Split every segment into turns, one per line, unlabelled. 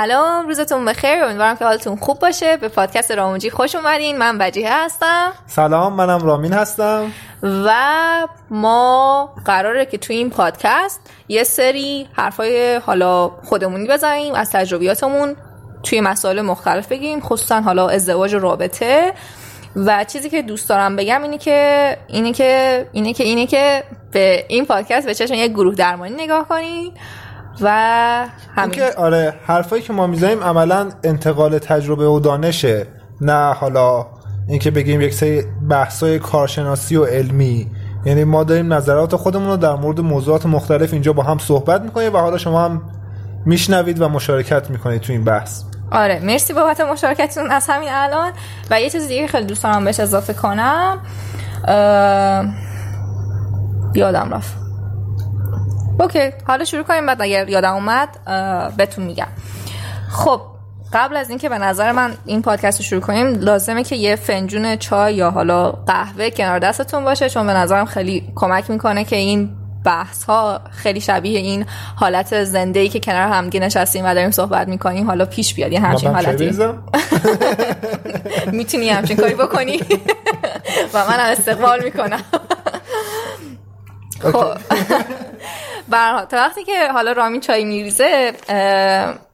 سلام روزتون بخیر. امیدوارم که حالتون خوب باشه. به پادکست راموجی خوش اومدین. من وجیه هستم.
سلام منم رامین هستم.
و ما قراره که توی این پادکست یه سری حرفای حالا خودمونی بزنیم از تجربیاتمون توی مسائل مختلف بگیم خصوصا حالا ازدواج و رابطه. و چیزی که دوست دارم بگم اینه که اینه که اینه که اینه که به این پادکست به چشم یک گروه درمانی نگاه کنید و همین.
که آره حرفایی که ما می‌زنیم عملا انتقال تجربه و دانشه. نه حالا اینکه بگیم یک سری بحثای کارشناسی و علمی. یعنی ما داریم نظرات خودمون رو در مورد موضوعات مختلف اینجا با هم صحبت می‌کنیم و حالا شما هم میشنوید و مشارکت می‌کنید تو این بحث.
آره مرسی بابت مشارکتتون از همین الان. و یه چیز دیگه خیلی دوست دارم بهش اضافه کنم. یادم رفت. اوکی حالا شروع کنیم بعد اگر یادم اومد بهتون میگم. خب قبل از اینکه به نظر من این پادکست رو شروع کنیم لازمه که یه فنجون چای یا حالا قهوه کنار دستتون باشه چون به نظرم خیلی کمک می‌کنه که این بحث ها خیلی شبیه این حالت زنده ای که کنار همدیگه نشستیم و داریم صحبت می‌کنیم. حالا پیش بیاد یه همچین حالتی. می‌تونی همچین کاری بکنی؟ و من استقبال می‌کنم. خب. برها. تا وقتی که حالا رامین چای میریزه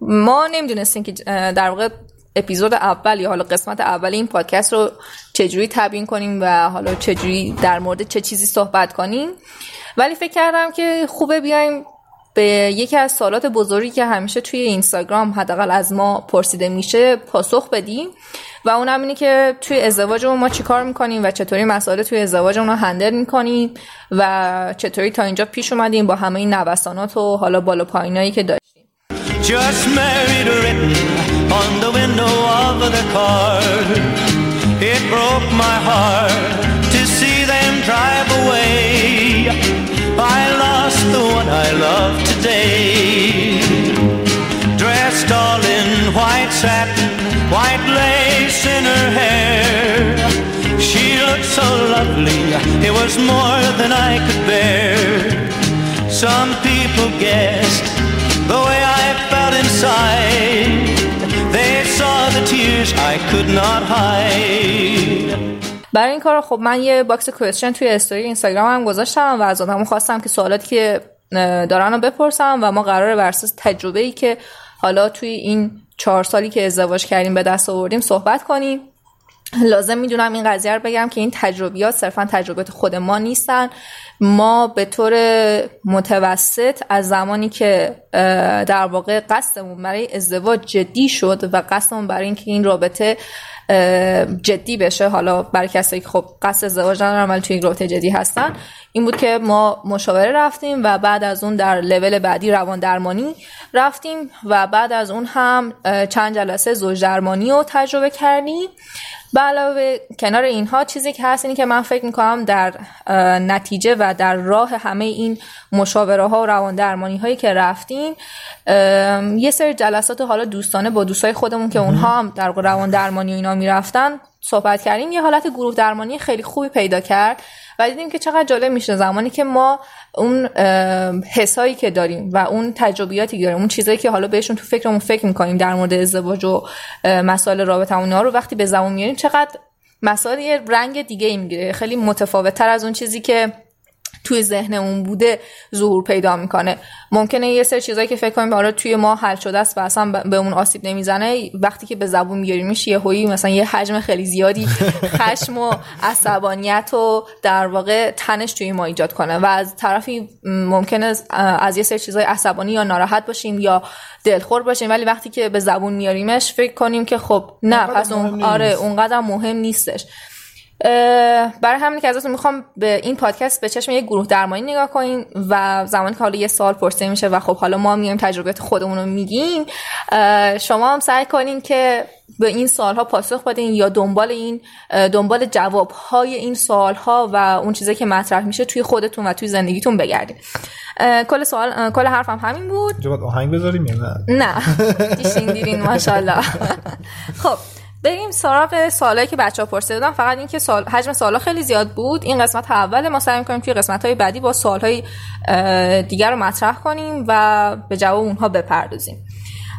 ما نمی‌دونستیم که در واقع اپیزود اول یا حالا قسمت اول این پادکست رو چجوری تبیین کنیم و حالا چجوری در مورد چه چیزی صحبت کنیم. ولی فکر کردم که خوبه بیایم به یکی از سوالات بزرگی که همیشه توی اینستاگرام حداقل از ما پرسیده میشه پاسخ بدیم. و اون هم اینه که توی ازدواجمون ما چیکار می‌کنیم و چطوری مسائل توی ازدواجمون رو هندل می‌کنیم و چطوری تا اینجا پیش اومدیم با همه این نوسانات و حالا بالا پایینایی که داشتیم. Satin, white lace. In her hair. She looked so lovely, it was more than I could bear. Some people guessed the way I felt inside. They saw the tears I could not hide. برای این کار خب من یه باکس کوئسشن توی استوری اینستاگرام هم گذاشتم و از آدمو خواستم که سوالاتی که دارن رو بپرسم و ما قراره بر اساس تجربه ای که حالا توی این چهار سالی که ازدواج کردیم به دست آوردیم صحبت کنیم. لازم می‌دونم این قضیه رو بگم که این تجربیات صرفا تجربیات خود ما نیستن. ما به طور متوسط از زمانی که در واقع قصدمون برای ازدواج جدی شد و قصدمون برای اینکه این رابطه جدی بشه. حالا برای کسایی که خب قصد ازدواج ندارن ولی توی رابطه جدی هستن. این بود که ما مشاوره رفتیم و بعد از اون در لول بعدی روان درمانی رفتیم و بعد از اون هم چند جلسه زوج درمانی رو تجربه کردیم. به علاوه کنار اینها چیزی که هست اینه که من فکر می‌کنم در نتیجه و در راه همه این مشاوره ها و روان درمانی هایی که رفتیم یه سری جلسات حالا دوستانه با دوستای خودمون که اونها هم در روان درمانی و اینا می‌رفتن صحبت کردیم. یه حالت گروه درمانی خیلی خوبی پیدا کرد. و دیدیم که چقدر جالب میشه. زمانی که ما اون حسایی که داریم و اون تجربیاتی داریم اون چیزایی که حالا بهشون تو فکرمون فکر می‌کنیم در مورد ازدواج و مسائل رابطمون ها رو وقتی به زبون میاریم چقدر مسائل یه رنگ دیگه ای می‌گیره. خیلی متفاوت تر از اون چیزی که توی ذهنمون بوده ظهور پیدا می‌کنه. ممکنه یه سری چیزایی که فکر کنیم آره توی ما حل شده است و اصلا به اون آسیب نمی‌زنه وقتی که به زبون میاریمش یه هویی مثلا یه حجم خیلی زیادی خشم و عصبانیت و در واقع تنش توی ما ایجاد کنه و از طرفی ممکنه از یه سری چیزای عصبانی یا ناراحت باشیم یا دلخور باشیم ولی وقتی که به زبون میاریمش فکر کنیم که خب نه پس اون آره اونقدر مهم نیستش. برای همین که ازتون می‌خوام به این پادکست به چشم یک گروه درمانی نگاه کنین و زمانی که حالا یه سال پرسیده میشه و خب حالا ما میایم تجربیات خودمون رو میگیم شما هم سعی کنین که به این سالها پاسخ بدین یا دنبال این دنبال جوابهای این سالها و اون چیزی که مطرح میشه توی خودتون و توی زندگیتون بگردین. کل سوال کل حرفم همین بود.
آهنگ بذاریم
نه؟ نه. دیشین دیرین ماشاءالله. خب. بریم سراغ سوالایی که بچه‌ها پرسیدن فقط اینکه سوال حجم سوالا خیلی زیاد بود. این قسمت اول ما سعی می‌کنیم که قسمت های بعدی با سوالهای دیگر رو مطرح کنیم و به جواب اونها بپردازیم.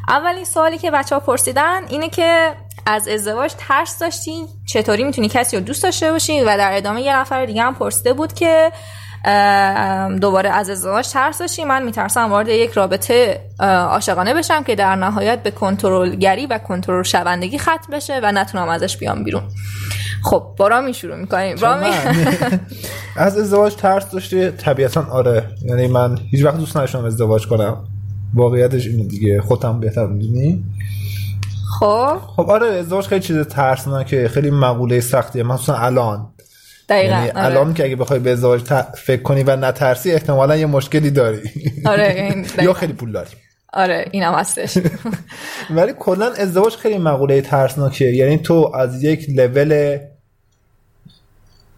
اولین سوالی که بچه ها پرسیدن اینه که از ازدواج ترس داشتین چطوری می‌تونی کسی رو دوست داشته باشین و در ادامه یه نفر دیگه هم پرسیده بود که دوباره از ازدواج ترس داشتی. من میترسم وارد یک رابطه عاشقانه بشم که در نهایت به کنترلگری و کنترل شوندگی ختم بشه و نتونم ازش بیام بیرون. خب با رامی شروع می‌کنیم. رامی.
از ازدواج ترس داشتی؟ طبیعتا آره. یعنی من هیچ وقت دوست نداشتم ازدواج کنم. واقعیتش اینه دیگه. خودم بهتر می‌دونی؟
خب.
خب آره ازدواج خیلی چیز ترسناکه. خیلی مقوله سختیه. مثلا الان.
دقیقا
یعنی
آره.
الان که اگه بخوای به ازدواج فکر کنی و نترسی احتمالا یه مشکلی داری.
آره
یا خیلی پول داری.
آره اینم هستش.
ولی کلا ازدواج خیلی مقوله ترسناکه یعنی تو از یک لول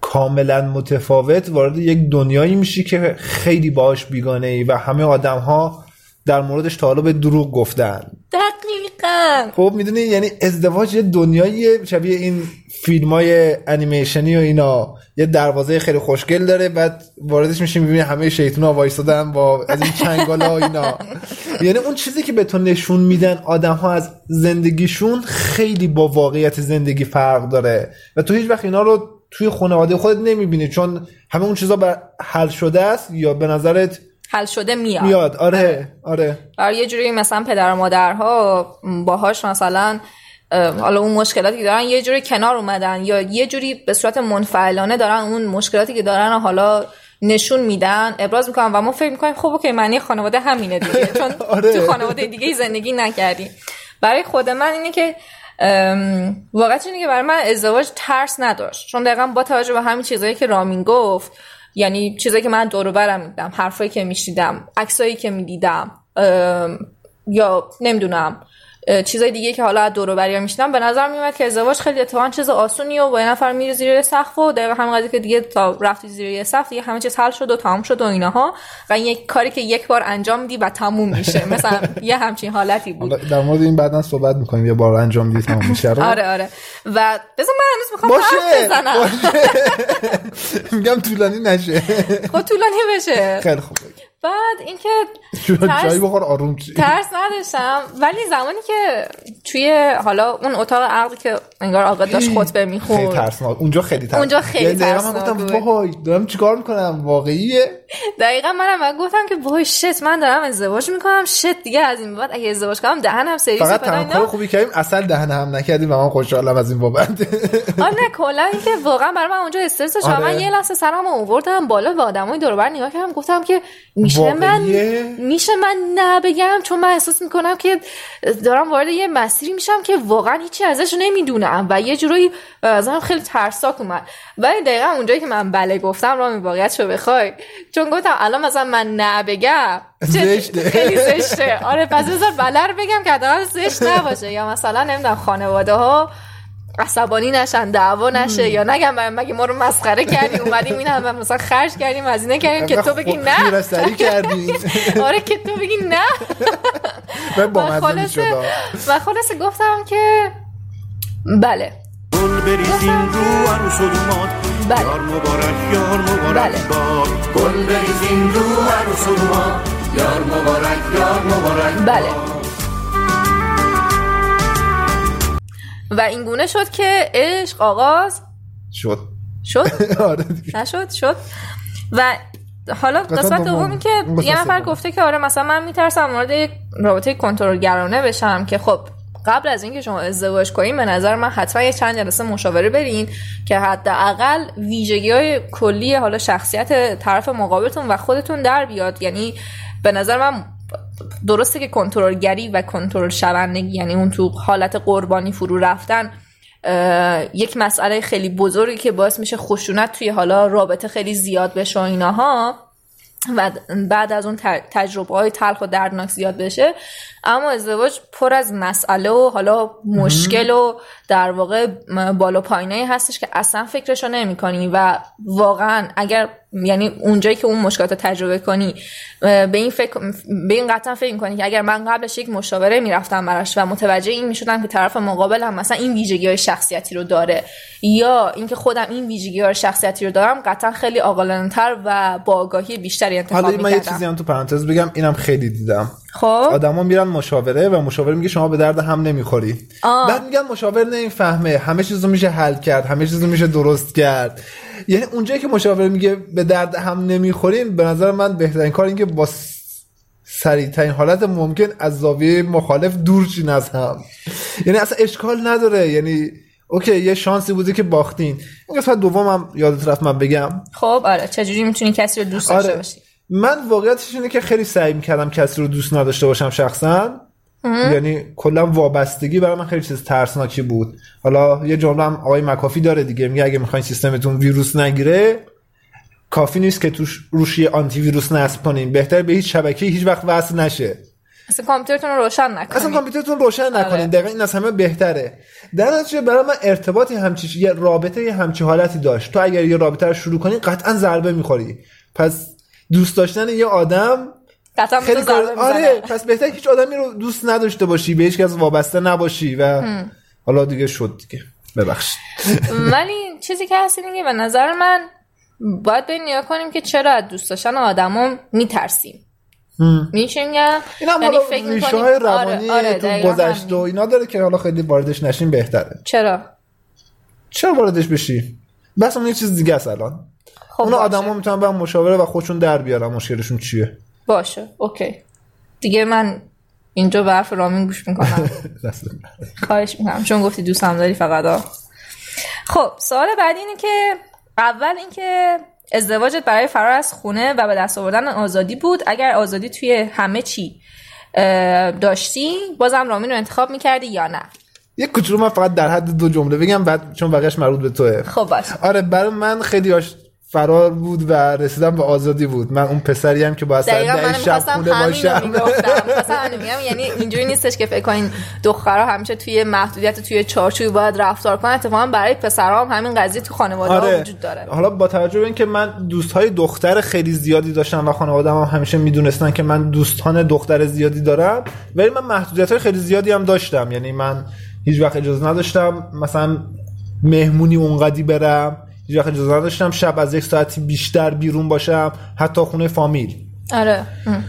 کاملا متفاوت وارد یک دنیایی میشی که خیلی باش بیگانه ای و همه آدم ها در موردش تا حالا به دروغ گفتن.
دقیقا.
خب می‌دونی یعنی ازدواج یه دنیایی شبیه این فیلم های انیمیشنی و اینا. یه دروازه خیلی خوشگل داره بعد واردش میشی می‌بینی همه شیطون ها وایستادن با از این چنگال ها اینا. یعنی اون چیزی که به تو نشون میدن آدم ها از زندگیشون خیلی با واقعیت زندگی فرق داره. و تو هیچ وقت اینا رو توی خانواده خودت نمی‌بینی چون همه اون چیزا بر حل شده است یا به نظرت
حل شده میاد.
میاد. آره آره.
برای یه جوری مثلا پدر و مادرها باهاش مثلا حالا اون مشکلاتی که دارن یه جوری کنار اومدن یا یه جوری به صورت منفعلانه دارن اون مشکلاتی که دارن حالا نشون میدن ابراز می‌کنن و ما فکر می‌کنیم خب اوکی معنی خانواده همینه دیگه. چون
آره.
تو خانواده دیگه زندگی نکردیم. برای خود من اینه که واقعا اینه که برای من ازدواج ترس نداشت. چون دقیقا با توجه به همین چیزایی که رامین گفت یعنی چیزایی که من دور برم میدم حرفایی که میشیدم عکسایی که می‌دیدم یا نمی‌دونم چیزای دیگه که حالا از دور و میشنم به نظر میومد که ازدواج خیلی اتفاقا چیز آسونی و با یه نفر میره زیر سقف و دقیقا همین قضیه که دیگه تا رفتی زیر یه سقف دیگه همه چیز حل شد و تمام شد و اینها و این یک کاری که یک بار انجام میدی و تموم میشه. مثلا یه همچین حالتی بود.
در مورد این بعدا صحبت می‌کنیم. یه بار انجام میدی تمام میشه
آره آره. و بذار من هنوز می‌خوام باشه بزنم.
میگم طولانی نشه.
خب طولانی بشه.
خیلی خوب.
بعد اینکه
جایی بخور آروم
ترس نداشتم. ولی زمانی که توی حالا اون اتاق عقلی که انگار آقا داشت خطبه می‌خوند
خیلی ترسناک. اونجا خیلی ترسناک
اونجا خیلی ترسناک
من گفتم وای دارم چیکار می‌کنم؟ واقعیه؟
دقیقا منم من گفتم که وای شت من دارم ازدواج می‌کنم. شت دیگه از این بعد اگه ازدواج کنم دهنم سریس
فقط تنها خوبی کردیم اصل دهن هم نکردیم و من خوشحالم از این بابت.
آره نه کلا اینکه واقعا برای من اونجا استرس داشت آره. من یه لحظه سرم آوردم بالا و آدمای دور نگاه کردم گفتم که میشه من میشه من نه بگم چون من احساس می‌کنم که دارم وارد یه مسیری میشم که واقعا هیچی ازش نمی‌دونم و یه جورایی ازم خیلی ترساک اومد. ولی دقیقا اونجایی که من بله گفتم را واقعیت شو بخوای. چون گفتم الان مثلا من نه بگم.
زشته.
خیلی زشته. آره پس بذار بله رو بگم که حداقل زشت نباشه. یا مثلا نمی‌دونم خانواده ها عصبانی نشن دعوا نشه یا نگم مگه ما رو مسخره کردی؟ اومدیم این همه مثلا خرج کردیم از اینه کردیم که تو بگی نه. آره که تو بگی نه.
و خلاصه
و خلاصه گفتم که بله.
گل بریزین رو عروس و دومات
بله.
یار مبارک یار مبارک
بله.
باد. گل بریزین رو عروس و دومات یار مبارک یار مبارک
بله. و این گونه شد که عشق آغاز.
شد.
شد؟
آره
نشد؟ شد. و حالا قسمت دومی که یه نفر گفته که آره مثلا من میترسم مورد یک رابطه کنترلگرانه بشم که خب قبل از اینکه شما ازدواج کنین به نظر من حتما یه چند جلسه مشاوره برین که حداقل ویژگی های کلی حالا شخصیت طرف مقابلتون و خودتون در بیاد. یعنی به نظر من درسته که کنترلگری و کنترل شوندگی یعنی اون تو حالت قربانی فرو رفتن یک مسئله خیلی بزرگی که باعث میشه خشونت توی حالا رابطه خیلی زیاد بشه و ایناها. و بعد از اون تجربه های تلخ و دردناک زیاد بشه. اما ازدواج پر از مسئله و حالا مشکل و در واقع بالا پایینه هستش که اصلا فکرشو نمی کنی و واقعا اگر یعنی اونجایی که اون مشکلات رو تجربه کنی به این فکر به این قطعا فکر کنی که اگر من قبلش یک مشاوره می‌رفتم براش و متوجه این می‌شدم که طرف مقابل هم مثلا این ویژگی های شخصیتی رو داره یا اینکه خودم این ویژگی های شخصیتی رو دارم قطعا خیلی عاقلانه‌تر و با آگاهی بیشتری انتخاب
حالا من یه چیزی هم تو پرانتز بگم اینم خیلی دیدم.
خب؟
آدما میرن مشاوره و مشاور میگه شما به درد هم نمی‌خوری.
آه.
بعد میگن مشاور نمی‌فهمه. همه چیزو میشه حل کرد همه چیزو میشه درست کرد. یعنی اونجایی که مشاور میگه به درد هم نمی‌خورین به نظر من بهترین کار این که با سریع ترین حالت ممکن از زاویه مخالف دور چین از هم. یعنی اصلا اشکال نداره. یعنی اوکی یه شانسی بوده که باختین. این قسمت دومم یادت رفت من بگم.
خب آره. چجوری می‌تونی کسی رو دوست داشته
آره.
باشی؟
من واقعیتش اینه که خیلی سعی می‌کردم کسی رو دوست نداشته باشم شخصا. یعنی کلا وابستگی برای من خیلی چیز ترسناکی بود. حالا یه جمله هم آقای مکافی داره دیگه میگه اگه می‌خواین سیستمتون ویروس نگیره کافی نیست که توش روش یه آنتی ویروس نصب کنین. بهتر به هیچ شبکه هیچ وقت وصل نشه.
اصلا کامپیوترتون رو روشن
اصلا
نکنید
کامپیوترتون روشن نکنین.
آره.
دقیقا این از همه بهتره. در نتیجه برای من ارتباطی همچی یه رابطه یه همچی حالتی داشت. تو اگر یه رابطه رو شروع کنی قطعا ضربه می‌خوری. پس دوست داشتن یه آدم
قطعا
خیلی کار آره. پس بهتر هیچ آدمی رو دوست نداشته باشی به هیچ کس وابسته نباشی و حالا دیگه شد دیگه. ببخشید.
ولی چیزی که هست که به نظر من باید به نیا کنیم که چرا از دوست داشتن آدما میترسیم. میشینگم
این هم حالا ریشه های روانی تو گذشته و اینا داره که حالا خیلی واردش نشین بهتره.
چرا؟
چرا واردش بشی؟ بس اون یه چیز دیگه است الان.
خب
اون. آدما می‌تونن برن مشاوره و خودشون در بیارن مشکلشون چیه؟
باشه اوکی. دیگه من اینجا به حرف رامین گوش می‌کنم. خواهش می‌کنم چون گفتی دوستم داری فقط ها. خب سوال بعدی اینه که اول اینکه ازدواجت برای فرار از خونه و به دست آوردن آزادی بود. اگر آزادی توی همه چی داشتی بازم رامین رو انتخاب می‌کردی یا نه؟
یه کوچولو من فقط در حد دو جمله بگم بعد چون بقیش مربوط به توه.
خب باشه.
آره برای من خیلی هاش فرار بود و رسیدم به آزادی بود. من اون پسری هم که سر
دقیقا
ده شب خونه باشم.
میگم یعنی اینجوری نیستش که فکر کنین دخترها همیشه توی محدودیت توی چارچوبی باید رفتار کنن. اتفاقا برای پسرها هم همین قضیه تو خانواده ها
آره.
وجود داره.
حالا با توجه به اینکه من دوستهای دختر خیلی زیادی داشتم و خانواده‌ام هم همیشه می‌دونستن که من دوستان دختر زیادی دارم ولی من محدودیت های خیلی زیادی هم داشتم. یعنی من هیچ وقت اجازه نداشتم مثلا مهمونی اونقدی برم. هیچ وقت اجازه نداشتم. شب از یک ساعتی بیشتر بیرون باشم حتی خونه فامیل.
آره. ام.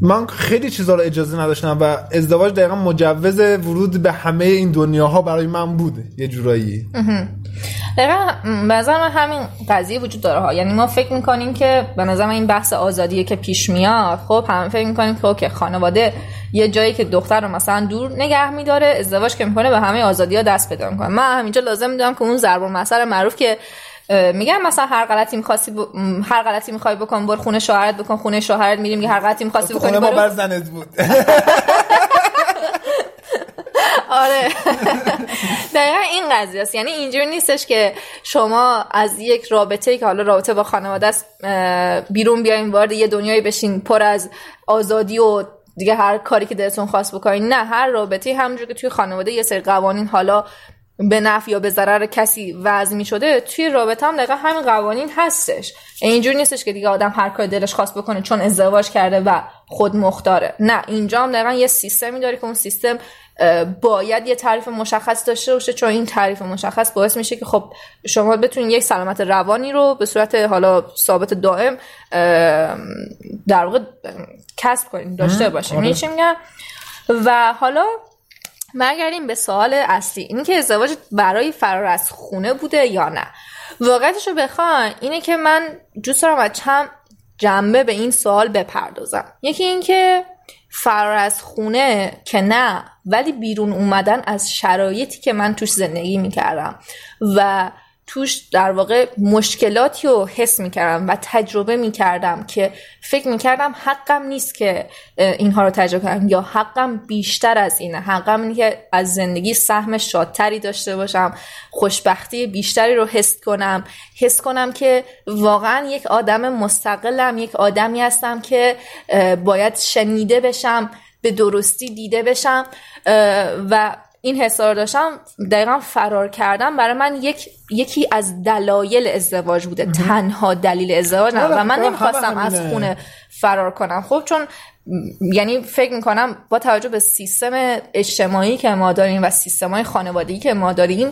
من خیلی چیزا رو اجازه نداشتم و ازدواج دقیقا مجوز ورود به همه این دنیاها برای من بود یه جورایی.
دقیقا به نظر من همین قضیه وجود داره ها. یعنی ما فکر می‌کنیم که به نظر من این بحث آزادیه که پیش میاد خب همه فکر می‌کنیم که اوکی خانواده یه جایی که دختر رو مثلا دور نگه میداره ازدواج که می‌کنه به همه آزادی ها دست پیدا می‌کنه. من همینجا لازم می‌دونم که اون ضرب المثل معروف که میگم مثلا هر غلطی می‌خواستی ب... هر غلطی می‌خوای بکن برو خونه شوهرت بکن خونه شوهرت میریم که هر غلطی می‌خواستی بکنی
خونه ما بر زنت بود.
آره. دقیقا این قضیه است. یعنی اینجوری نیستش که شما از یک رابطه که حالا رابطه با خانواده است بیرون بیاین وارد یه دنیایی بشین پر از آزادی و دیگه هر کاری که دلتون خواست بکنین. نه هر رابطه همونجور که توی خانواده یه سری قوانین حالا به نفع یا به ضرر کسی وضع می شده توی رابطه هم دقیقا همین قوانین هستش. اینجوری نیستش که دیگه آدم هر کاری دلش خواست بکنه چون ازدواج کرده و خود مختاره. نه اینجا هم دقیقا یه سیستمی داره که اون سیستم باید یه تعریف مشخص داشته باشه. چون این تعریف مشخص باعث میشه که خب شما بتونید یک سلامت روانی رو به صورت حالا ثابت دائم در واقع کسب کنید داشته باشید می‌دونی چی میگم؟ و حالا برگردیم به سوال اصلی. این که ازدواج برای فرار از خونه بوده یا نه. واقعیتش رو اینه که من دوست دارم از چند جنبه به این سوال بپردازم. یکی این که فرار از خونه که نه ولی بیرون اومدن از شرایطی که من توش زندگی می‌کردم و توش در واقع مشکلاتی رو حس می‌کردم و تجربه می‌کردم که فکر می‌کردم حقم نیست که اینها رو تجربه کنم یا حقم بیشتر از اینه. حقم اینه که از زندگی سهم شادتری داشته باشم خوشبختی بیشتری رو حس کنم. حس کنم که واقعا یک آدم مستقلم یک آدمی هستم که باید شنیده بشم به درستی دیده بشم و این حسا رو داشتم دقیقا فرار کردم. برای من یک یکی از دلایل ازدواج بوده. تنها دلیل ازدواج نه و من نمی‌خواستم از. خونه فرار کنم. خب چون یعنی فکر می‌کنم با توجه به سیستم اجتماعی که ما داریم و سیستم های خانوادگی که ما داریم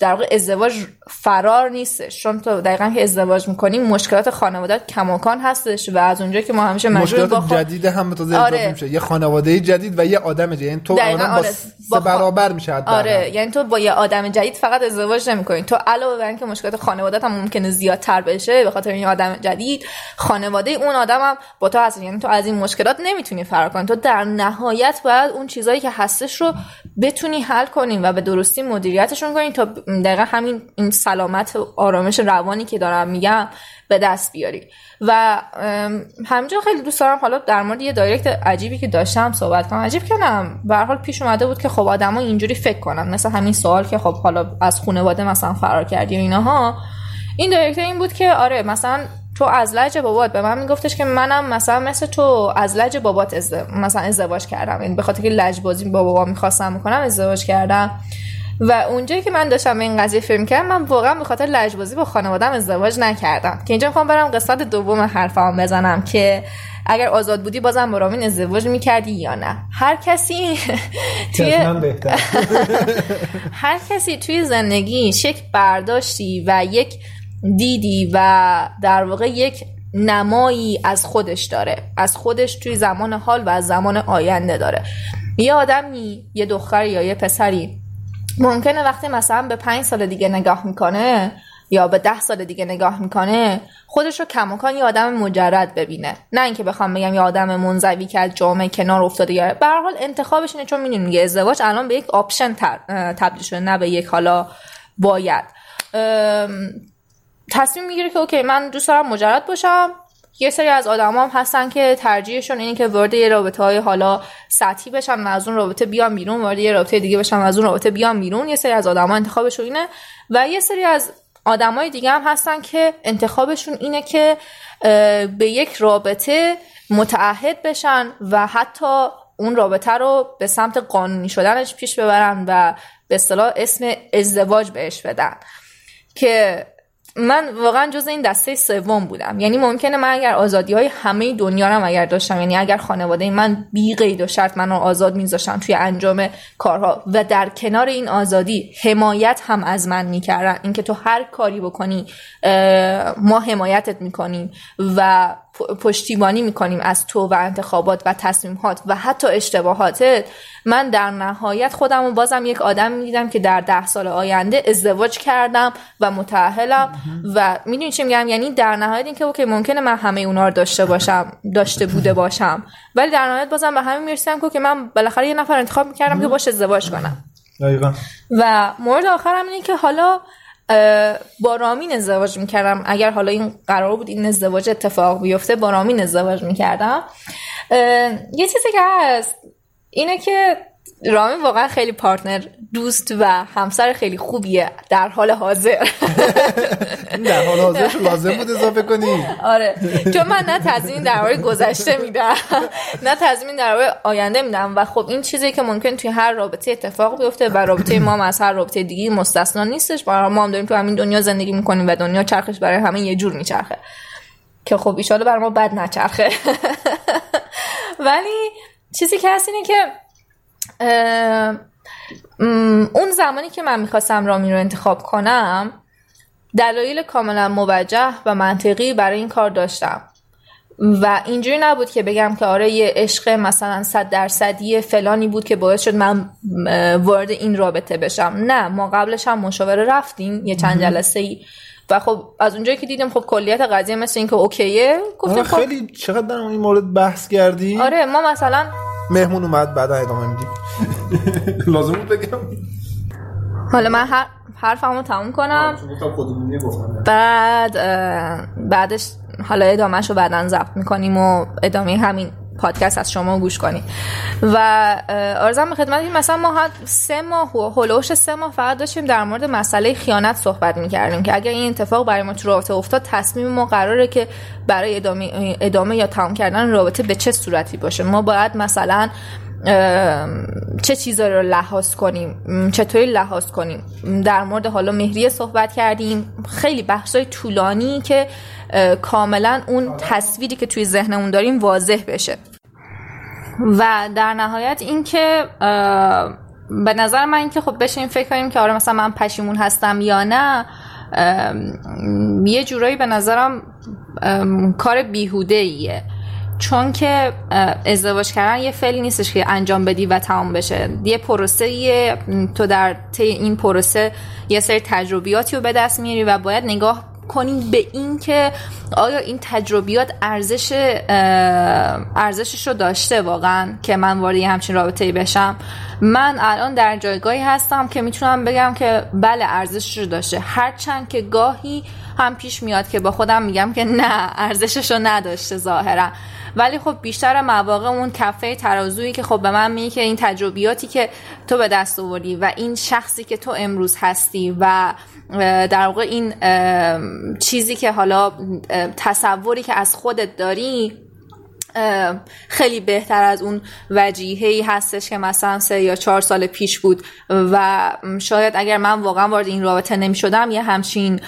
در واقع ازدواج فرار نیستش چون تو دقیقا که ازدواج می‌کنیم مشکلات خانواده کماکان هستش و از اونجا که ما همیشه مجبور با
مشکلات
خود-
جدید هم تازه
آره.
میشه یه خانواده جدید و یه آدم جدید یعنی تو آدم با
آره. با
برابر میشه حداقل.
آره یعنی تو با یه آدم جدید فقط ازدواج نمی‌کنی تو علاوه بر اینکه مشکلات خانوادت هم ممکنه زیادتر بشه به خاطر این آدم جدید خانواده اون آدم هم با تو هست یعنی تو از این مشکلات نمی‌تونی فرار کنی. تو در نهایت باید اون چیزایی که هستش رو بتونی حل کنی و به درستی مدیریتشون کنی تا دقیقا همین این سلامت و آرامش روانی که دارم میگم به دست بیاری. و همینجا خیلی دوست دارم حالا در مورد یه دایرکت عجیبی که داشتم صحبت کنم. عجیب کنم به حال پیش اومده بود که خب آدما اینجوری فکر کنن. مثل همین سوال که خب حالا از خانواده مثلا فرار کردی و اینها این دایرکت این بود که آره مثلا تو از لج بابات به من میگفتش که منم مثلا مثل تو از لج بابات ازد... مثلا ازدواج کردم. یعنی به خاطر که لجبازی با بابا می‌خواستم می‌کنم ازدواج کردم. و اونجایی که من داشتم به این قضیه فکر کردم من واقعا به خاطر لجبازی با خانوادم ازدواج نکردم. که اینجا می‌خوام برم قسمت دوم حرفم بزنم که اگر آزاد بودی بازم با رامین ازدواج می‌کردی یا نه. هر کسی توی هر کسی توی زندگیش یک برداشتی و یک دیدی و در واقع یک نمایی از خودش داره. از خودش توی زمان حال و از زمان آینده داره. یه آدمی یه دختر یا یه پسری ممکنه وقتی مثلا به پنج سال دیگه نگاه می‌کنه یا به ده سال دیگه نگاه می‌کنه خودش رو کماکان یه آدم مجرد ببینه. نه اینکه بخوام بگم یه آدم منزوی که از جامعه کنار افتاده یا به هر حال انتخابش اینه چون می‌دونیم یه ازدواج الان به یک option تبدیل شده نه به یک حالا باید. تصمیم می‌گیره که okay من دوست دارم مجرد باشم. یه سری از آدم هم هستن که ترجیحشون اینه که وارد یه رابطه های حالا سطحی بشن و از اون رابطه بیان بیرون وارد یه رابطه دیگه بشن و از اون رابطه بیان بیرون. یه سری از آدم ها انتخابشون اینه. و یه سری از آدمای دیگه هم هستن که انتخابشون اینه که به یک رابطه متعهد بشن و حتی اون رابطه رو به سمت قانونی شدنش پیش ببرن و به اصطلاح اسم ازدواج بهش بدن. که من واقعا جز این دسته سوم بودم. یعنی ممکنه من اگر آزادی های همه دنیا رو اگر داشتم یعنی اگر خانواده من بی قید و شرط من رو آزاد میذاشتن توی انجام کارها و در کنار این آزادی حمایت هم از من می‌کردن. اینکه تو هر کاری بکنی ما حمایتت می‌کنیم و پشتیبانی می‌کنیم از تو و انتخابات و تصمیمات و حتی اشتباهاتت من در نهایت خودم رو بازم یک آدم می‌دیدم که در ده سال آینده ازدواج کردم و متعهلم و می‌دونی چی میگم؟ یعنی در نهایت اینکه اوکی ممکنه من همه اونا رو داشته باشم داشته بوده باشم. ولی در نهایت بازم به همین می‌رسیدم که من بالاخره یه نفر انتخاب می‌کردم که باش ازدواج کنم. و مورد آخرم اینه که حالا با رامین ازدواج می‌کردم. اگر حالا این قرار بود این ازدواج اتفاق بیفته با رامین ازدواج می‌کردم. یه چیزی که هست اینه که رامین واقعا خیلی پارتنر دوست و همسر خیلی خوبیه در حال حاضر.
در حال حاضرش لازم بود اضافه کنی.
آره. چون من نه تضمین در مورد گذشته میدم نه تضمین در مورد آینده میدم و خب این چیزی که ممکن توی هر رابطه اتفاق بیفته و رابطه ما هم از هر رابطه دیگه مستثنا نیستش. ما هم داریم تو همین دنیا زندگی می‌کنیم و دنیا چرخش برای همه یه جور میچرخه. که خب ایشالا بر ما بد نچرخه. ولی چیزی که هست اینه که اون زمانی که من می‌خواستم رامین رو انتخاب کنم دلایل کاملا موجه و منطقی برای این کار داشتم. و اینجوری نبود که بگم که آره یه عشق مثلا صد درصدی فلانی بود که باعث شد من وارد این رابطه بشم. نه ما قبلش هم مشاوره رفتیم یه چند جلسه ای و خب از اونجایی که دیدیم خب کلیت قضیه مثل این که اوکیه گفتیم
آره
خب
خیلی چقدر در این مورد بحث کردی؟
آره ما مثلا
مهمون اومد بعدا ادامه میدیم. لازم بود بگم.
حالا من هر حرفمو تموم کنم. بعد بعدش حالا ادامهش رو بعدا ضبط می‌کنیم و ادامه همین پادکست از شما گوش کنیم و آرزم به خدمت این مثلا ما سه ماه هلوش سه ماه فقط داشتیم در مورد مسئله خیانت صحبت می‌کردیم که اگر این اتفاق برای ما تو رابطه افتاد تصمیم ما قراره که برای ادامه, ادامه یا تمام کردن رابطه به چه صورتی باشه. ما باید مثلا چه چیزا رو لحاظ کنیم چطوری لحاظ کنیم. در مورد حالا مهریه صحبت کردیم. خیلی بحثای طولانی که کاملا اون تصویری که توی ذهنمون داریم واضح بشه. و در نهایت اینکه به نظر من اینکه خب بشین فکر کنیم که آره مثلا من پشیمون هستم یا نه یه جورایی به نظرم کار بیهوده ایه چون که ازدواج کردن یه فعلی نیستش که انجام بدی و تمام بشه. یه پروسه یه تو در طی این پروسه یه سری تجربیاتی رو به دست میاری و باید نگاه کنیم به این که آیا این تجربیات ارزش ارزشش رو داشته واقعا که من وارد همچین رابطه بشم؟ من الان در جایگاهی هستم که می‌تونم بگم که بله ارزشش رو داشته. هرچند که گاهی هم پیش میاد که با خودم میگم که نه ارزشش رو نداشته ظاهرا. ولی خب بیشتر مواقع اون کفه ترازویی که خب به من میگه که این تجربیاتی که تو به دست آوردی و این شخصی که تو امروز هستی و در واقع این چیزی که حالا تصوری که از خودت داری خیلی بهتر از اون وجیهی هستش که مثلا سه یا چهار سال پیش بود و شاید اگر من واقعا وارد این رابطه نمی شدم یه همچین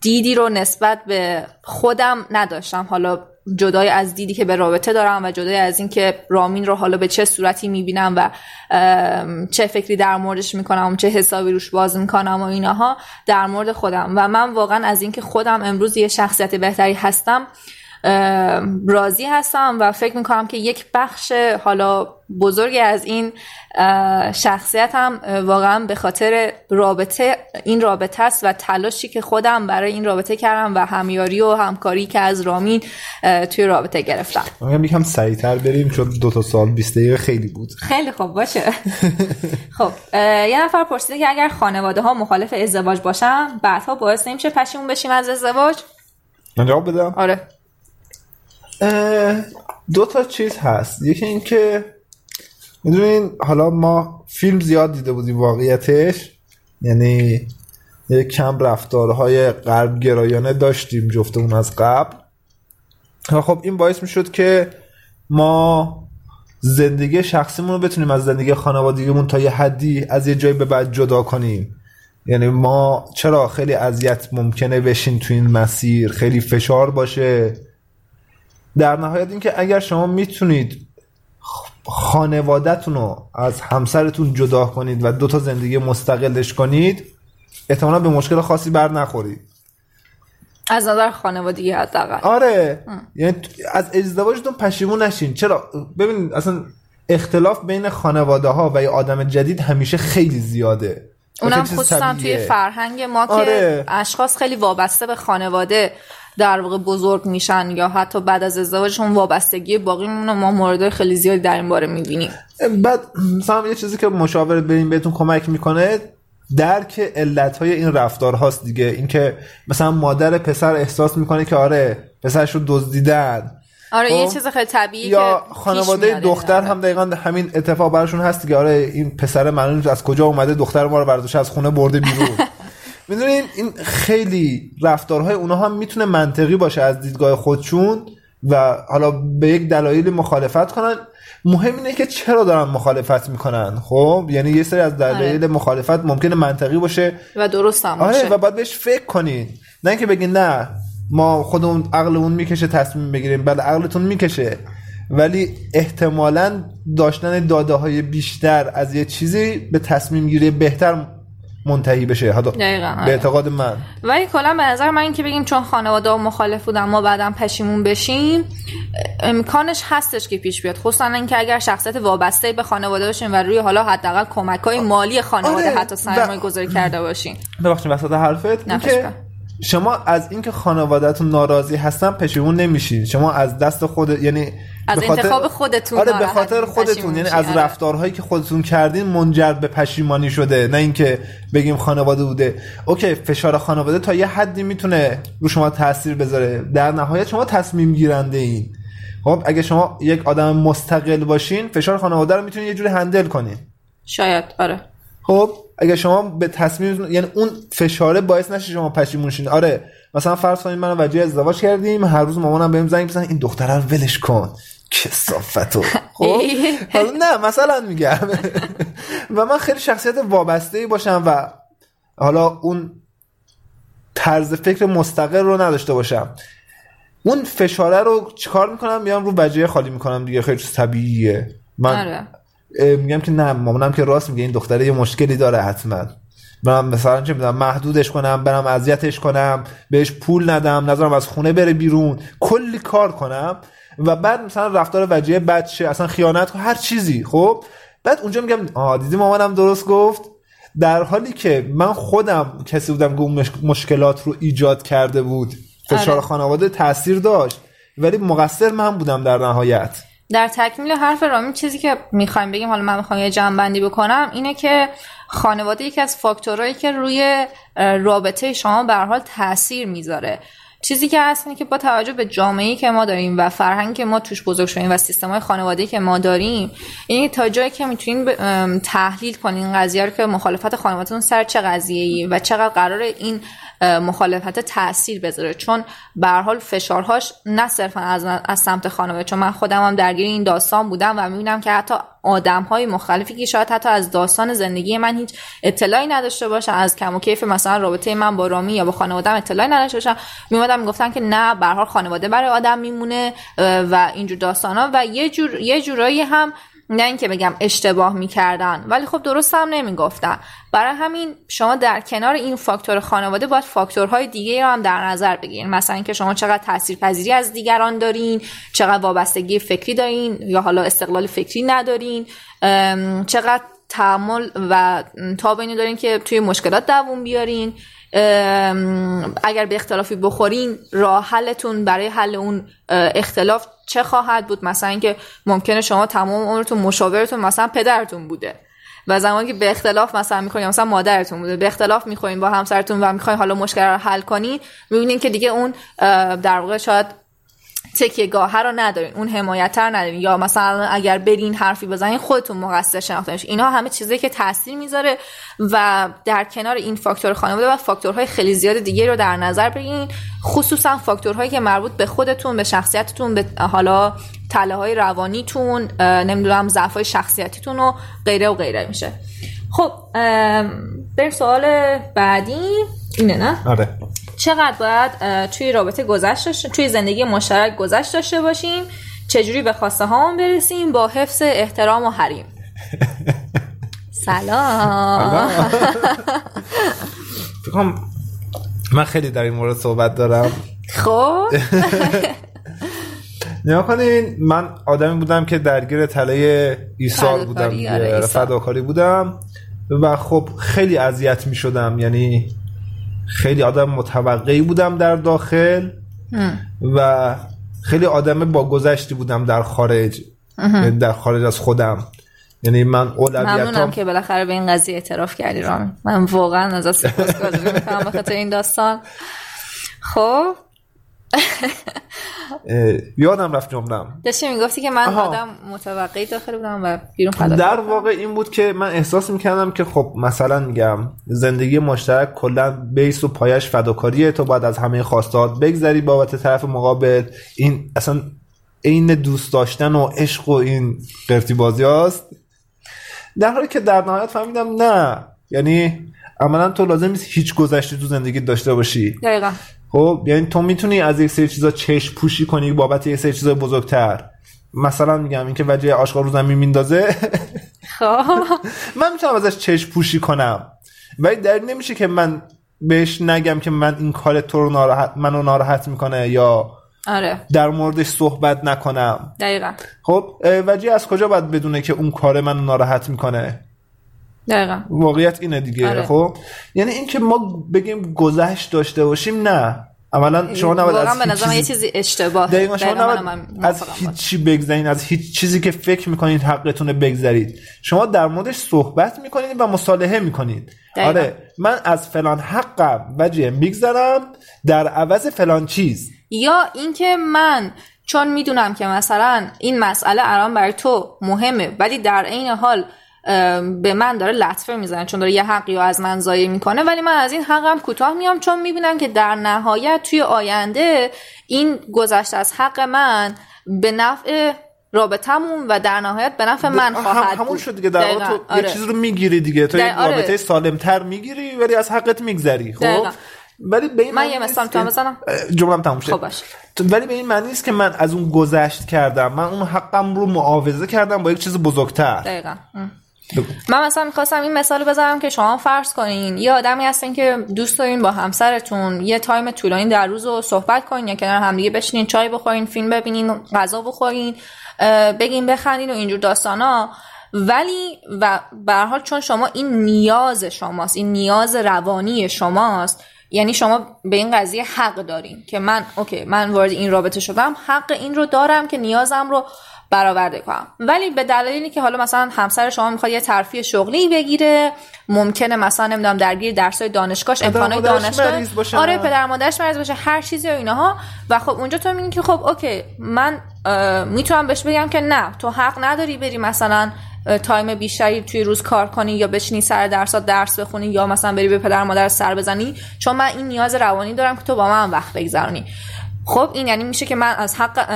دیدی رو نسبت به خودم نداشتم. حالا جدای از دیدی که به رابطه دارم و جدای از اینکه رامین رو حالا به چه صورتی می‌بینم و چه فکری در موردش می‌کنم و چه حسابی روش باز می‌کنم و اینها در مورد خودم. و من واقعا از اینکه خودم امروز یه شخصیت بهتری هستم راضی هستم و فکر می‌کنم که یک بخش حالا بزرگی از این شخصیت هم واقعا به خاطر رابطه این رابطه است و تلاشی که خودم برای این رابطه کردم و همیاری و همکاری که از رامین توی رابطه گرفتم.
میگم یکم سریعتر بریم چون دو تا سال 20 دقیقه خیلی بود.
خیلی خوب باشه. خب یه نفر پرسیده که اگر خانواده ها مخالف ازدواج باشن بعدها باعث نمیشه پشیمون بشیم از ازدواج؟
من جواب بدم.
آره.
دو تا چیز هست. یکی اینکه می‌دونین حالا ما فیلم زیاد دیده بودیم واقعیتش. یعنی یک کم رفتارهای قلب گرایانه داشتیم جفتمون از قبل. خب این باعث می‌شد که ما زندگی شخصیمون رو بتونیم از زندگی خانوادگیمون تا یه حدی از یه جایی به بعد جدا کنیم. یعنی ما چرا خیلی اذیت ممکنه بشین تو این مسیر خیلی فشار باشه. در نهایت اینکه اگر شما می‌تونید خانوادهتون رو از همسرتون جدا کنید و دو تا زندگی مستقلش کنید احتمالا به مشکل خاصی بر نخورید.
از نظر خانوادگی حداقل.
آره. یعنی از ازدواجتون پشیمون نشین. چرا؟ ببینید اصلا اختلاف بین خانواده ها و یه آدم جدید همیشه خیلی زیاده.
اونم خصوصا توی فرهنگ ما آره. که اشخاص خیلی وابسته به خانواده. در واقع بزرگ میشن یا حتی بعد از ازدواجشون وابستگی باقی میمونه ما مورد خیلی زیادی در این باره می‌بینیم.
بعد مثلا یه چیزی که مشاور بریم بهتون کمک می‌کنه درک علت های این رفتار هاست دیگه. اینکه مثلا مادر پسر احساس می‌کنه که آره پسرش رو دزدیدن.
آره یه خب؟ چیز خیلی طبیعی
یا خانواده دختر هم دقیقا همین اتفاق براشون هست که آره این پسر معلوم از کجا اومده؟ دختر ما رو برداشته از خونه برده بیرون. می‌دونین این خیلی رفتارهای اونها هم می‌تونه منطقی باشه از دیدگاه خودشون و حالا به یک دلایل مخالفت کنن. مهم اینه که چرا دارن مخالفت می‌کنن خب؟ یعنی یه سری از دلایل آره. مخالفت ممکنه منطقی باشه.
و درست هم
آره و باید بهش فکر کنین. نه اینکه بگین نه ما خودمون عقلمون می‌کشه تصمیم بگیریم. بله عقلتون می‌کشه. ولی احتمالا داشتن داده های بیشتر از یه چیزی به تصمیم گیری بهتر منتهی بشه. حالا به آره. اعتقاد من.
ولی کلا به نظر من که بگیم چون خانواده ها مخالف بودن ما بعدم پشیمون بشیم امکانش هستش که پیش بیاد. خصوصا اینکه اگر شخصیت وابسته به خانواده باشیم و روی حالا حداقل کمک های مالی خانواده آره. حتی سرمایه گذاری کرده باشیم.
ببخشید وسط حرفت. شما از اینکه خانوادهتون ناراضی هستن پشیمون نمیشین. شما از دست خود یعنی
از
خاطر...
انتخاب خودتون
آره به خاطر خودتون یعنی از آره. رفتارهایی که خودتون کردین منجر به پشیمانی شده. نه اینکه بگیم خانواده بوده. اوکی فشار خانواده تا یه حدی می‌تونه رو شما تاثیر بذاره. در نهایت شما تصمیم گیرنده این خب اگه شما یک آدم مستقل باشین فشار خانواده رو می‌تونین یه جوری هندل کنین.
شاید آره.
خب اگه شما به تصمیم یعنی اون فشاره باعث نشه شما پشیمون شین. آره مثلا فرض کنید من وجه ازدواج کردیم هر روز مامانم بهم زنگ بزنه این دختره رو ولش کن. کسافتو. خب؟ حالا نه مثلا میگم. و من خیلی شخصیت وابسته ای باشم و حالا اون طرز فکر مستقل رو نداشته باشم. اون فشاره رو چیکار می‌کنم؟ میام رو وجه خالی می‌کنم دیگه خیلی چیز طبیعیه. من
آره.
میگم که نه مامانم که راست میگه این دختره یه مشکلی داره حتما. برم مثلا چه می‌دونم محدودش کنم برم اذیتش کنم بهش پول ندم نظرم از خونه بره بیرون کلی کار کنم. و بعد مثلا رفتار وجیه بد شه اصلا خیانت هر چیزی خب؟ بعد اونجا میگم آه دیدی مامانم درست گفت؟ در حالی که من خودم کسی بودم که اون مش- مشکلات رو ایجاد کرده بود. فشار
آره.
خانواده تاثیر داشت. ولی مقصر من بودم در نهایت.
در تکمیل حرف رامین چیزی که می‌خوایم بگیم حالا من می‌خوام یه جنبندی بکنم اینه که خانواده یکی از فاکتورهایی که روی رابطه شما به حال تاثیر می‌ذاره. چیزی که هست اینه که با توجه به جامعه‌ای که ما داریم و فرهنگی که ما توش بزرگ شدیم و سیستم‌های خانواده‌ای که ما داریم اینه تا جایی که می‌تونین تحلیل کنین قضیه رو که مخالفت خانوادهتون سر چه قضیه‌ای و چقدر قرار این مخالفت تاثیر بذاره. چون به حال فشارهاش نه صرفا از, از سمت خانواده چون من خودم هم درگیر این داستان بودم و می‌بینم که حتی آدم های مختلفی که شاید حتی از داستان زندگی من هیچ اطلاعی نداشته باشن از کم و کیف مثلا رابطه من با رامی یا با خانوادم اطلاعی نداشته باشن. میومدن می‌گفتن که نه به خانواده برای آدم میمونه و اینجور داستان ها و یه جور یه جورایی هم نه اینکه بگم اشتباه می‌کردن ولی خب درست هم نمی‌گفتن. برای همین شما در کنار این فاکتور خانواده باید فاکتورهای دیگه رو هم در نظر بگیرین. مثلا اینکه شما چقدر تاثیرپذیری از دیگران دارین چقدر وابستگی فکری دارین یا حالا استقلال فکری ندارین چقدر تحمل و تاب اینو دارین که توی مشکلات دووم بیارین. اگر به اختلافی بخورین راه حلتون برای حل اون اختلاف چه خواهد بود؟ مثلا اینکه ممکنه شما تمام عمرتون مشاورتون مثلا پدرتون بوده و زمانی که به اختلاف مثلا می‌خواین مثلا مادرتون بوده به اختلاف می‌خواین با همسرتون و می‌خواین حالا مشکل رو حل کنی می‌بینین که دیگه اون در واقع شاید تکیه گاه رو ندارین اون حمایت رو ندارین. یا مثلا اگر برین حرفی بزنین خودتون مقصر شناخته میشین اینها همه چیزایی که تاثیر می‌ذاره و در کنار این فاکتور خانواده و فاکتورهای خیلی زیاد دیگه رو در نظر بگیرین. خصوصا فاکتورهایی که مربوط به خودتون به شخصیتتون به حالا تله روانیتون نمی‌دونم ضعف های شخصیتیتون و غیره و غیره میشه. خب بریم سوال بعدی. اینه نه؟
آره.
چقدر باید توی رابطه گذشت توی زندگی مشترک گذشت داشته باشیم چجوری به خواسته هامون برسیم با حفظ احترام و حریم سلام
من خیلی در این مورد صحبت دارم
خب
نیا کنین من آدمی بودم که درگیر تله
فداکاری،
بودم.
آره،.
فداکاری بودم و خب خیلی اذیت می شدم یعنی خیلی آدم متوقعی بودم در داخل و خیلی آدم با گذشتی بودم در خارج یعنی در خارج از خودم. یعنی من
ممنونم
اولویتام
که بالاخره به این قضیه اعتراف کردی رامین. من واقعا ازت سپاسگزاری می‌کنم به خاطر این داستان. خب
یادم رفت جملم
داشتی می‌گفتی که من
آها.
آدم متوقعی داخل بودم و بیرون فدا
در واقع این بود که من احساس می‌کردم که خب مثلا میگم زندگی مشترک کلا بیس و پایش فداکاریه تو باید از همه خواستات بگذری بابت طرف مقابل. این اصلا عین دوست داشتن و عشق و این قرتی بازی هاست. در حالی که در نهایت فهمیدم نه. یعنی عملا تو لازم نیست هیچ گذشته تو زندگی داشته باشی.
دقیقا.
خب یعنی تو می‌تونی از یک سری چیزا چشم پوشی کنی بابت یک سری چیزا بزرگتر. مثلا میگم اینکه وجه آشغال رو زمین میندازه
خب.
من می‌تونم ازش چشم پوشی کنم. ولی در نمیشه که من بهش نگم که من این کار تو رو ناراحت منو ناراحت می‌کنه یا
آره.
در موردش صحبت نکنم.
دقیقا.
خب وجه از کجا باید بدونه که اون کار منو ناراحت می‌کنه؟
دقیقا.
واقعیت اینه دیگه
آره.
خب؟ یعنی اینکه ما بگیم گذشت داشته باشیم نه. اولا شما نباید از
به
هیچ
یه
چیزی-
اشتباه.
دقیقا شما نباید از
موافقم
هیچ
باهات.
چی بگذرین از هیچ چیزی که فکر می‌کنید حقتونه بگذرید. شما در موردش صحبت می‌کنید و مصالحه می‌کنید.
دقیقاً.
آره من از فلان حقم وجه میگذرم در عوض فلان چیز.
یا اینکه من چون می‌دونم که مثلا این مسئله الان برای تو مهمه ولی در عین حال به من داره لطفه می‌زنه چون داره یه حقی رو از من ضایع می‌کنه ولی من از این حقم کوتاه میام چون می‌بینم که در نهایت توی آینده این گذشته از حق من به نفع رابطمون و در نهایت به نفع من خواهد
هم- همون. شد دیگه در واقع. تو
آره.
یه چیز رو می‌گیری دیگه تو یک
آره.
رابطه سالمتر می‌گیری ولی از حقت میگذری خب
دقیقاً.
ولی به این
من یه مثال
که-
می‌تونم بزنم
اه، جمله‌ام تموم شد
خب.
تو- ولی به این معنی نیست که من از اون گذشت کردم من اون حقم رو معاوضه کردم با یک چیز بزرگتر
دقیقا ام. من مثلا می‌خواستم این مثال بزنم که شما فرض کنین یه آدمی هستین که دوست دارین با همسرتون یه تایم طولانی در روز رو صحبت کنین یا کنار همدیگه بشینین چای بخورین فیلم ببینین غذا بخورین بگین بخندین و اینجور داستانا. ولی و به حال چون شما این نیاز شماست این نیاز روانی شماست یعنی شما به این قضیه حق دارین که من اوکی من وارد این رابطه شدم حق این رو دارم که نیازم رو برآورده کنم. ولی به دلیلی که حالا مثلا همسر شما می‌خواد یه ترفیع شغلی بگیره ممکنه مثلا نمی‌دونم درگیر درسای دانشگاهش امکانات دانشگاه. آره پدر مادرش مریض باشه هر چیزی و اینها و خب اونجا تو میگی که خب اوکی من می‌تونم بهش بگم که نه تو حق نداری بری مثلا time بیشتری توی روز کار کنی یا بشینی سر درسات درس بخونی یا مثلا بری به پدر مادر سر بزنی. چون من این نیاز روانی دارم که تو با من وقت بگذرونی. خب این یعنی میشه که من از حق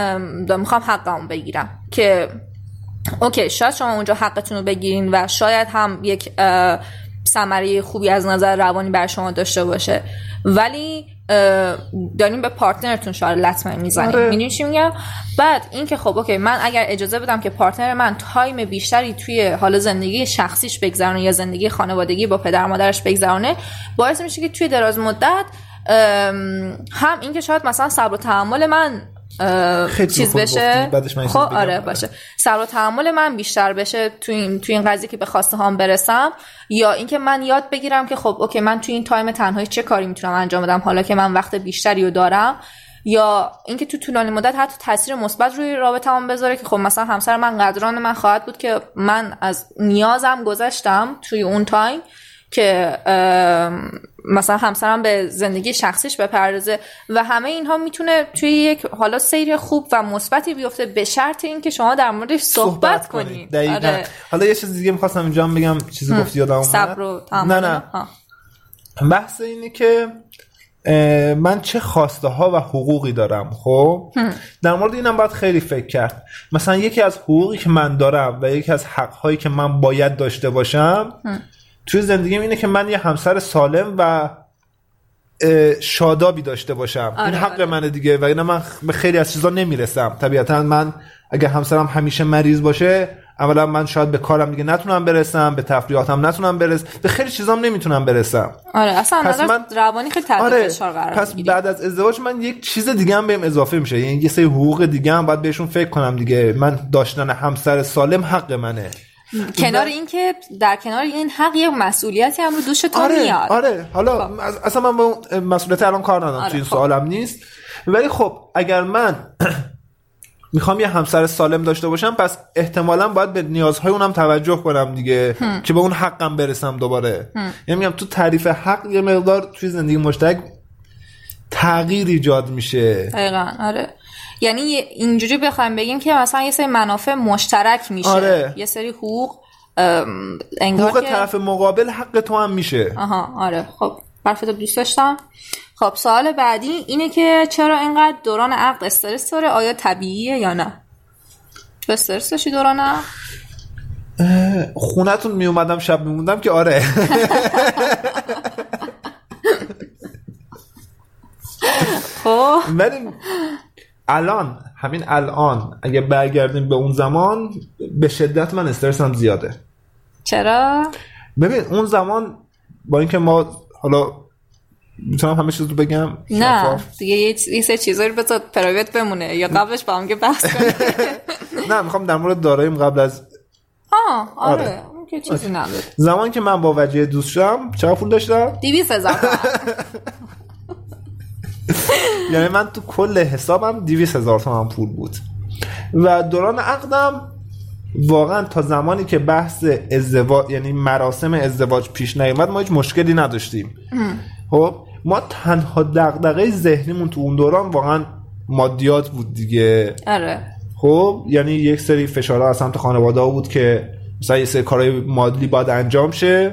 می‌خوام حقمو بگیرم که okay شاید شما اونجا حقتون رو بگیرین و شاید هم یک ثمره خوبی از نظر روانی بر شما داشته باشه. ولی اه، دارین به partner تون شاید لطمه می‌زنین.
آره.
می‌دونی چی میگم؟ بعد اینکه خب okay من اگر اجازه بدم که partner من time بیشتری توی حال زندگی شخصیش بگذرونه یا زندگی خانوادگی با پدر مادرش بگذرونه باعث میشه که توی دراز مدت هم اینکه شاید مثلا صبر و تحمل من چیز بشه. خب. آره باشه. صبر و تحمل من بیشتر بشه تو این تو این قضیه که به خواسته هام برسم. یا اینکه من یاد بگیرم که خب okay من تو این time تنهایی چه کاری می‌تونم انجام بدم؟ حالا که من وقت بیشتری رو دارم. یا اینکه تو طولانی مدت حتی تاثیر مثبت روی رابطه‌ام بذاره که خب مثلا همسر من قدران من خواهد بود که من از نیازم گذشتم توی اون تایم. که مثلا همسرم به زندگی شخصیش بپردازه و همه اینها می‌تونه توی یک حالا سیر خوب و مثبتی بیفته به شرط اینکه شما در موردش صحبت, کنید.
دقیقاً.
آره.
حالا یه چیز دیگه می‌خواستم اینجا هم بگم. چیزی گفتی یادم
صبر
نه نه.
ها.
بحث اینه که من چه خواسته ها و حقوقی دارم خب؟ در مورد اینم باید خیلی فکر کرد. مثلا یکی از حقوقی که من دارم و یکی از حق هایی که من باید داشته باشم توی زندگیم اینه که من یه همسر سالم و شادابی داشته باشم.
آره،
این حق
آره.
منه دیگه و اینا من به خیلی از چیزا نمی‌رسم. طبیعتا من اگه همسرم همیشه مریض باشه اولا من شاید به کارم دیگه نتونم برسم به تفریحاتم نتونم برسم. به خیلی چیزام نمی‌تونم برسم.
آره اصلا
پس من-
روانی خیلی تحت
آره
فشار قرار
پس
می‌گیری.
بعد از ازدواج من یک چیز دیگه هم بهم اضافه میشه. یعنی یه سری حقوق دیگه هم باید بهشون فکر کنم دیگه. من داشتن همسر سالم حق منه.
کنار اینکه در کنار این حق یه مسئولیتی هم رو دوش تو
آره
میاد.
آره. حالا از- اصلا من با مسئولیت الان کار ندارم
آره،
توی این
خب.
سوالم نیست. ولی خب اگر من می‌خوام یه همسر سالم داشته باشم پس احتمالا باید به نیازهای اونم توجه کنم دیگه که به اون حقم برسم دوباره. یعنی میگم تو تعریف حق یه مقدار توی زندگی مشترک تغییر ایجاد میشه.
دقیقا آره. یعنی اینجوری بخوایم بگیم که مثلا یه سری منافع مشترک میشه.
آره.
یه سری حقوق انگار
حقوق
که
طرف مقابل حق تو هم میشه.
آها آره. خب حرفتو دوست داشتم. خب سوال بعدی اینه که چرا اینقدر دوران عقد استرس داره؟ آیا طبیعیه یا نه؟ تو استرس داشتی دوران عقد؟
خونتون میومدم شب میموندم که آره.
خب.
ولی الان همین الان اگه برگردیم به اون زمان به شدت من استرسم زیاده.
چرا؟
ببین اون زمان با اینکه ما حالا می‌تونم همه چیز رو بگم؟
نه
شفاف؟
دیگه یه سری چیزایی رو بذار پرایوت بمونه. یا قبلش با هم که بحث کنیم.
نه می‌خوام در مورد داراییم قبل از
آه آره.
آره.
که چیزی نداره.
زمانی که من با وجه دوست شدم چقدر پول داشتم؟
دیویس هزار.
یعنی من تو کل حسابم 200 هزار تومن پول بود. و دوران عقدم واقعا تا زمانی که بحث ازدواج یعنی مراسم ازدواج پیش نیومد ما هیچ مشکلی نداشتیم. خب ما تنها دغدغه ذهنیمون تو اون دوران واقعا مادیات بود دیگه.
آره.
خب یعنی یک سری فشارها از سمت خانواده ها بود که مثلا یه سری کارهای مادی باید انجام شه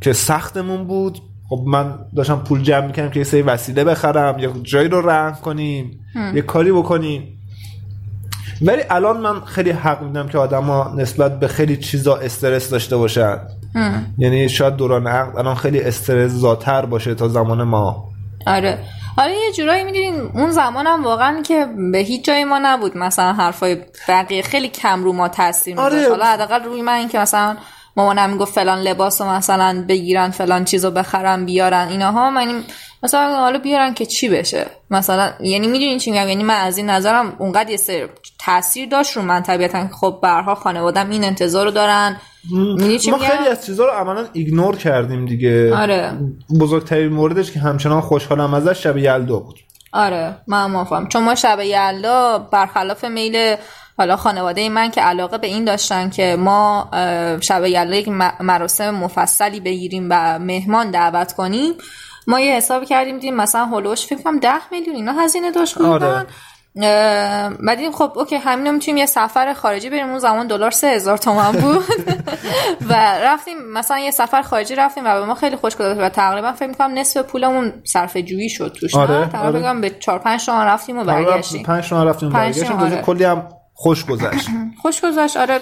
که سختمون بود. خب من داشتم پول جمع می‌کنم که یه سری وسیله بخرم یا جایی رو رهن کنیم یه کاری بکنیم. ولی الان من خیلی حق میدم که آدما نسبت به خیلی چیزا استرس داشته باشن. یعنی شاید دوران عقد الان خیلی استرس زاتر باشه تا زمان ما.
آره. آره یه جورایی می‌دونین اون زمان هم واقعا که به هیچ جای ما نبود مثلا حرفای بقیه خیلی کم رو ما تاثیر میذاشت.
آره.
حالا حداقل روی من که مثلا مامانم می‌گفت فلان لباس رو مثلا بگیرن فلان چیزو بخرن بیارن اینها من مثلا حالا بیارن که چی بشه؟ مثلا یعنی می‌دونین چی میگم؟ یعنی من از این نظرم اونقدر یه سر تاثیر داشت رو من طبیعتا خب برها خانوادم این انتظار رو دارن. می‌دونی چی
ما خیلی از چیزا رو عملا ایگنور کردیم دیگه.
آره.
بزرگترین موردش که همچنان خوشحالم ازش شب یلدا بود.
آره. من موافقم. چون ما شب یلدا برخلاف میل حالا خانواده من که علاقه به این داشتن که ما شب یلدا یک مراسم مفصلی بگیریم و مهمان دعوت کنیم ما یه حساب کردیم دیدیم مثلا هولوش فکر کنم 10 میلیون اینا هزینه داشت
آره.
بعد دیدیم خب اوکی همینو می‌تونیم یه سفر خارجی بریم اون زمان دلار سه هزار تومن بود و رفتیم مثلا یه سفر خارجی رفتیم و به ما خیلی خوش گذشت و تقریبا فکر می‌کنم نصف پولمون صرف جویی شد توش؟
آره،
تقریبا
آره.
به 4 5 تومن رفتیم و برگشتیم
پنج تومن رفتیم
پنج
برگشتیم
آره.
کلی هم خوش گذشت.
خوش گذشت. آره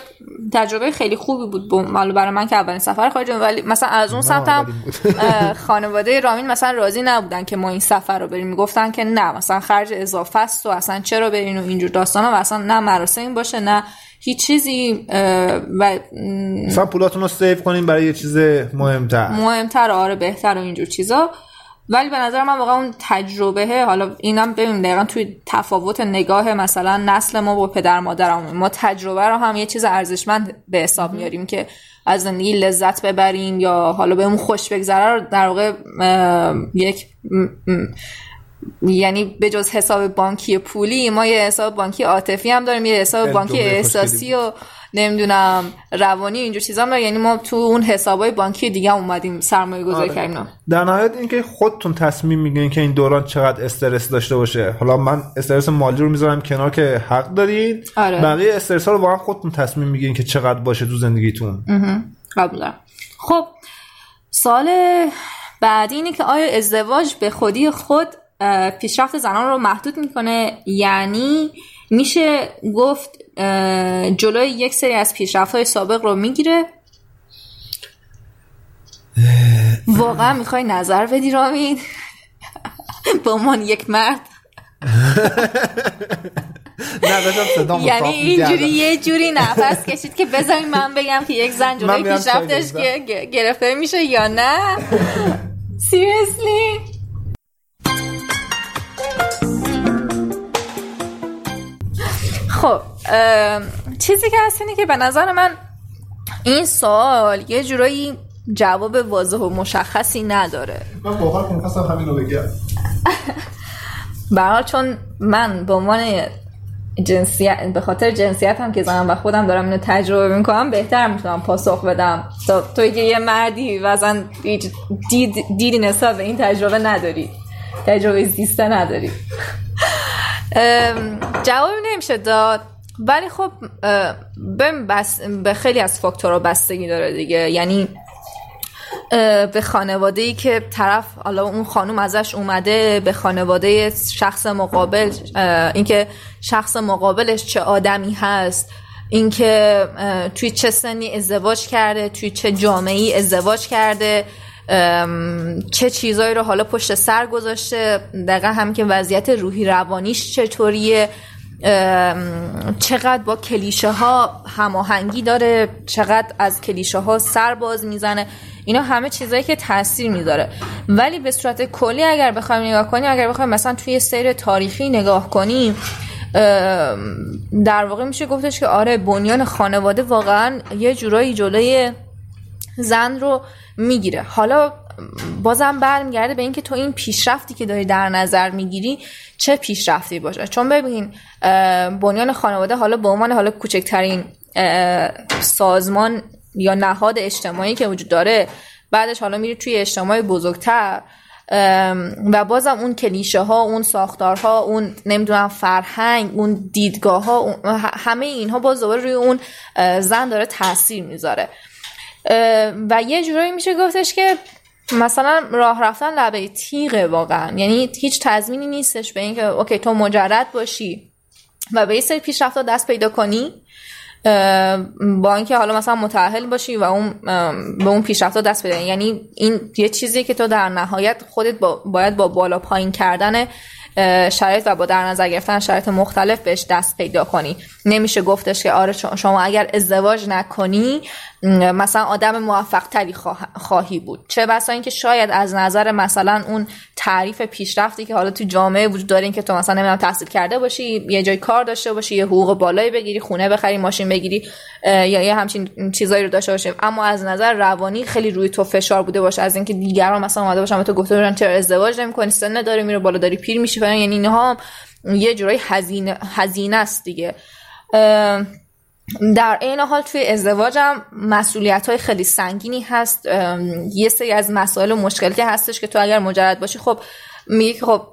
تجربه خیلی خوبی بود. حالا برای من که اولین سفر خارج ولی مثلا از اون سمت هم خانواده رامین مثلا راضی نبودن که ما این سفر رو بریم. می‌گفتن که نه مثلا خرج اضافه است و اصلا چرا برین و اینجور داستانا و اصلا نه مراسم باشه نه هیچ چیزی و
مثلا پولاتون رو سیو کنیم برای یه چیز مهمتر.
مهمتر آره بهتر و اینجور چیزا. ولی به نظر من واقعا اون تجربه حالا اینم ببینیم دقیقا توی تفاوت نگاه مثلا نسل ما با پدر مادرمون. ما تجربه رو هم یه چیز ارزشمند به حساب میاریم که از زندگی لذت ببریم یا حالا بهمون خوش بگذره رو در واقع یک یعنی به جز حساب بانکی پولی ما یه حساب بانکی عاطفی هم داریم یه حساب بانکی احساسی و نمی‌دونم روانی اینجور چیزا داریم. یعنی ما تو اون حسابای بانکی دیگه هم اومدیم سرمایه گذاری
آره.
کردیم.
در نهایت اینکه خودتون تصمیم می‌گیرین که این دوران چقدر استرس داشته باشه. حالا من استرس مالی رو می‌ذارم کنار که حق دارین.
آره.
بقیه استرس ها رو واقعا خودتون تصمیم می‌گیرین که چقدر باشه تو زندگیتون.
قبول خب سال بعدی اینه که آیا ازدواج به خودی خود پیشرفت زنان رو محدود می‌کنه. یعنی میشه گفت جلوی یک سری از پیشرفت های سابق رو می‌گیره. واقعا می‌خوای نظر بدی رامین؟ به عنوان یک مرد. یعنی اینجوری. یه جوری نفس کشید که بذارین من بگم که یک زن جلوی پیشرفتش گرفته میشه یا نه؟ سیریسلی خب چیزی که هست اینه که به نظر من این سوال یه جورایی جواب واضح و مشخصی نداره.
من واقعا می‌خواستم همین رو بگم.
برحال چون من به عنوان جنسیت به خاطر جنسیت هم که زنم و خودم دارم اینو تجربه می‌کنم بهتر می‌تونم پاسخ بدم. تا توی که یه مردی و اصلا هیچ دید دیدی نسبت به این تجربه نداری. تجربه زیسته نداری. ام، جوابی نمیشه داد. ولی خب ببین بس به خیلی از فاکتورها بستگی داره دیگه. یعنی به خانواده ای که طرف حالا اون خانوم ازش اومده به خانواده شخص مقابل اینکه شخص مقابلش چه آدمی هست اینکه توی چه سنی ازدواج کرده توی چه جامعه ای ازدواج کرده چه چیزایی رو حالا پشت سر گذاشته دقیقا هم که وضعیت روحی روانیش چطوریه چقدر با کلیشه ها هماهنگی داره چقدر از کلیشه ها سر باز می‌زنه اینا همه چیزایی که تاثیر می‌ذاره. ولی به صورت کلی اگر بخوایم نگاه کنیم اگر بخوایم مثلا توی سیر تاریخی نگاه کنیم در واقع میشه گفتش که آره بنیان خانواده واقعا یه جورایی جلوی زن رو می‌گیره. حالا بازم برمیگرده به اینکه تو این پیشرفتی که داری در نظر می‌گیری چه پیشرفتی باشه؟ چون ببین بنیان خانواده حالا به عنوان حالا کوچکترین سازمان یا نهاد اجتماعی که وجود داره بعدش حالا میری توی اجتماع بزرگتر و بازم اون کلیشه ها اون ساختارها اون نمی‌دونم فرهنگ اون دیدگاه ها همه اینها باز دوباره روی اون زن داره تاثیر می‌ذاره. و یه جورایی میشه گفتش که مثلا راه رفتن لبه تیغه واقعا. یعنی هیچ تضمینی نیستش به اینکه اوکی تو مجرد باشی و به یه سری پیشرفت دست پیدا کنی با اینکه حالا مثلا متأهل باشی و اون به اون پیشرفت دست پیدا یعنی این یه چیزی که تو در نهایت خودت با باید با بالا پایین کردن شرایط و با در نظر گرفتن شرایط مختلف بهش دست پیدا کنی. نمیشه گفتش که آره شما اگر ازدواج نکنی مثلا آدم موفق تری خواهی بود. چه بسا اینکه شاید از نظر مثلا اون تعریف پیشرفتی که حالا تو جامعه وجود داره که تو مثلا نمی‌دونم تحصیل کرده باشی یه جای کار داشته باشی یه حقوق بالایی بگیری خونه بخری ماشین بگیری یا یه همچین چیزایی رو داشته باشی. اما از نظر روانی خیلی روی تو فشار بوده باشه. از اینکه دیگران مثلا اومده باشن به تو گفته باشن چرا ازدواج نمی‌کنی؟ سن داره میره بالا داری پیر میشی یعنی اینها یه جورایی هزینه هزینه است دیگه. در این حال توی ازدواجم مسئولیت های خیلی سنگینی هست. یه سری از مسائل و مشکلاتی هستش که تو اگر مجرد باشی خب میگه که خب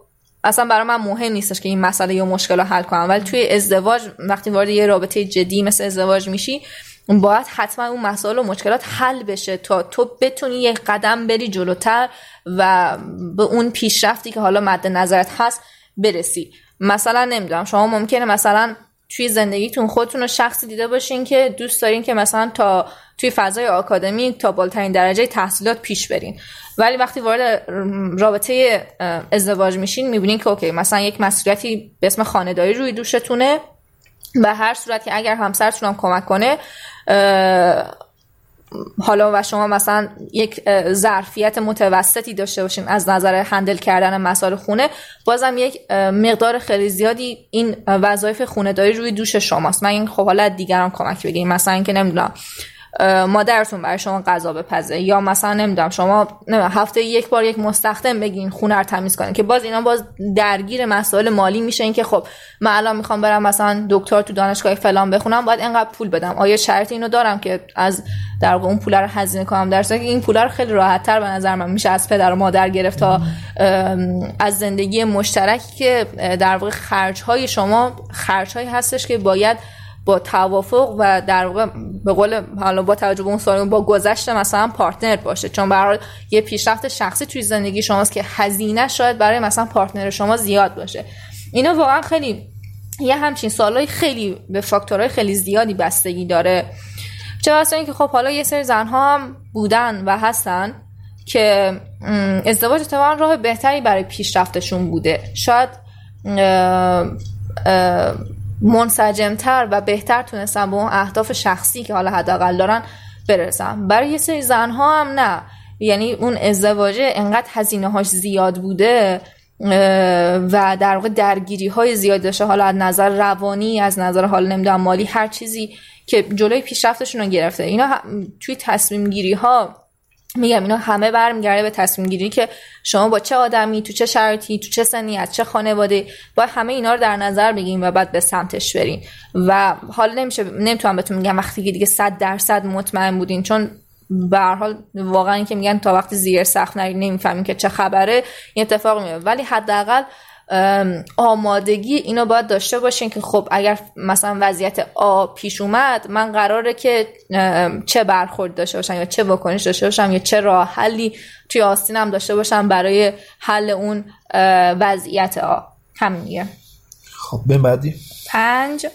اصلا برای من مهم نیستش که این مسئله یا مشکل رو حل کنم. ولی توی ازدواج وقتی وارد یه رابطه جدی مثل ازدواج میشی باید حتما اون مسائل و مشکلات حل بشه تا تو بتونی یه قدم بری جلوتر و به اون پیشرفتی که حالا مد نظرت هست برسی. مثلا نمی‌دونم شما ممکنه مثلا توی زندگیتون خودتون رو شخصی دیده باشین که دوست دارین که مثلا تا توی فضای آکادمی تا بالاترین درجه تحصیلات پیش برین. ولی وقتی وارد رابطه ازدواج میشین می‌بینین که اوکی مثلا یک مسئولیتی به اسم خانهداری روی دوشتونه. به هر صورت که اگر همسرتون هم کمک کنه حالا و شما مثلا یک ظرفیت متوسطی داشته باشین از نظر هندل کردن مسائل خونه بازم یک مقدار خیلی زیادی این وظایف خونه داری روی دوش شماست. من این خب حالا دیگران کمک بگیریم. مثلا اینکه نمی‌دونم مادرتون برای شما غذا بپزه. یا مثلا نمی‌دونم شما هفته یک بار یک مستخدم بگین خونه رو تمیز کنین که باز اینا باز درگیر مسائل مالی میشه. این که خب من الان می‌خوام برم مثلا دکتر تو دانشگاه فلان بخونم باید اینقدر پول بدم. آیا شرط اینو دارم که از در اون پول رو هزینه کنم؟ در که این پول رو خیلی راحت تر به نظر من میشه از پدر و مادر گرفت تا از زندگی مشترکی که در واقع خرج های شما خرج هستش که باید با توافق و در واقع به قول حالا با توجه به اون سوال با گذشت مثلا پارتنر باشه. چون برای یه پیشرفت شخصی توی زندگی شماست که هزینه شاید برای مثلا پارتنر شما زیاد باشه. اینا واقعا خیلی یه همچین سوالای خیلی به فاکتورهای خیلی زیادی بستگی داره. چه واسه اینکه خب حالا یه سری زنها هم بودن و هستن که ازدواج اتفاقا راه بهتری برای پیشرفتشون بوده. شاید منسجمتر و بهتر تونستن به اون اهداف شخصی که حالا حداقل دارن برسن. برای یه سری زنها هم نه. یعنی اون ازدواجه انقدر هزینه هاش زیاد بوده و در واقع درگیری های زیاد داشته. حالا از نظر روانی از نظر حال نمی‌دونم مالی هر چیزی که جلوی پیشرفتشون رو گرفته. اینا توی تصمیم گیری ها میگم اینا همه برمیگرده به تصمیم گیری که شما با چه آدمی تو چه شرایطی تو چه سنی از چه خانواده با همه اینا رو در نظر بگیریم و بعد به سمتش برین و حالا نمیشه نمی‌تونم بهتون میگم وقتی که دیگه 100 درصد مطمئن بودین چون به حال واقعا اینکه میگن تا وقتی زیر سخت نری نمی‌فهمین که چه خبره این اتفاق میفته. ولی حداقل آمادگی اینو باید داشته باشین که خب اگر مثلا وضعیت آ پیش اومد من قراره که چه برخورد داشته باشم یا چه واکنش داشته باشم یا چه راه حلی توی آستینم داشته باشم برای حل اون وضعیت آ همینیه
خب به بعدی.
پنج.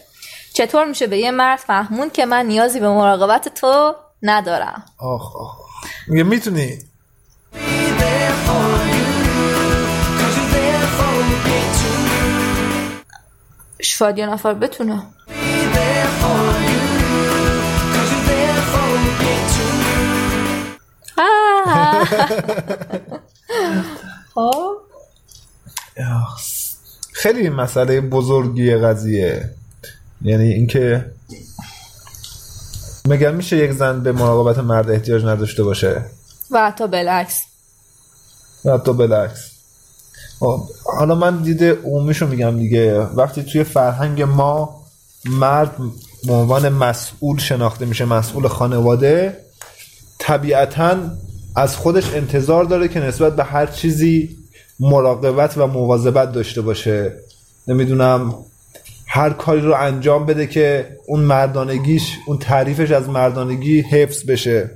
چطور میشه به یه مرد فهمون که من نیازی به مراقبت تو ندارم؟
آخ آخ می‌تونی.
شاید یه نفر بتونه.
خب. خیلی مسئله بزرگی قضیه. یعنی اینکه مگر میشه یک زن به مراقبت مرد احتیاج نداشته باشه؟
و حتی بلکس
و حتی بلکس خب، حالا من دیده عمومیشو میگم دیگه. وقتی توی فرهنگ ما مرد به عنوان مسئول شناخته میشه مسئول خانواده طبیعتا از خودش انتظار داره که نسبت به هر چیزی مراقبت و مواظبت داشته باشه. نمی‌دونم هر کاری رو انجام بده که اون مردانگیش اون تعریفش از مردانگی حفظ بشه.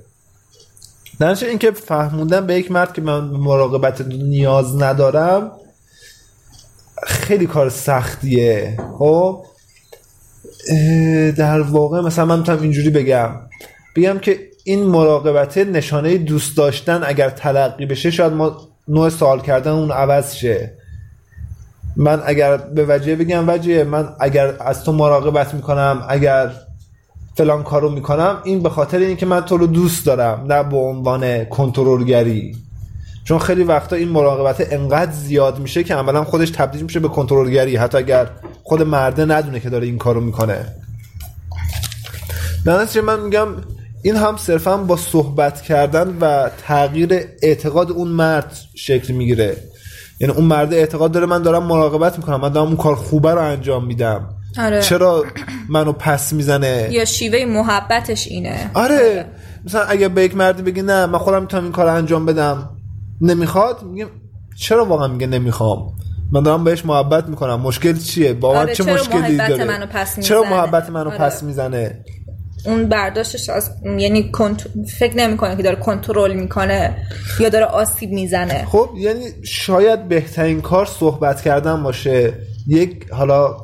درنچه اینکه فهموندن به یک مرد که من مراقبت نیاز ندارم خیلی کار سختیه. خب؟ در واقع مثلا من می‌تونم اینجوری بگم. بگم که این مراقبت نشانه دوست داشتن اگر تلقی بشه شاید ما نوع سوال کردن اون عوض شه. من اگر به وجه بگم وجه من اگر از تو مراقبت می‌کنم اگر فلان کارو می‌کنم این به خاطر اینکه من تو رو دوست دارم نه به عنوان کنترلگری. چون خیلی وقتا این مراقبت انقدر زیاد میشه که عملا خودش تبدیل میشه به کنترلگری. حتی اگر خود مرده ندونه که داره این کارو می‌کنه. در من میگم این هم صرفا با صحبت کردن و تغییر اعتقاد اون مرد شکل می‌گیره. یعنی اون مرد اعتقاد داره من دارم مراقبت می‌کنم من دارم اون کار خوبه رو انجام میدم.
آره.
چرا منو پس می‌زنه؟
یا شیوه محبتش اینه.
آره. مثلا اگه به یک مردی بگی نه من خودم می‌تونم این کار انجام بدم نمی‌خواد؟ میگه چرا واقعا میگه نمی‌خوام؟ من دارم بهش محبت می‌کنم. مشکل چیه؟ با من
آره،
چه مشکلی
محبت
داره؟
منو پس
چرا؟ محبت منو
آره.
پس می‌زنه؟
اون برداشتش از یعنی کنت... فکر نمی‌کنه که داره کنترل می‌کنه یا داره آسیب می‌زنه.
خب یعنی شاید بهترین کار صحبت کردن باشه. یک حالا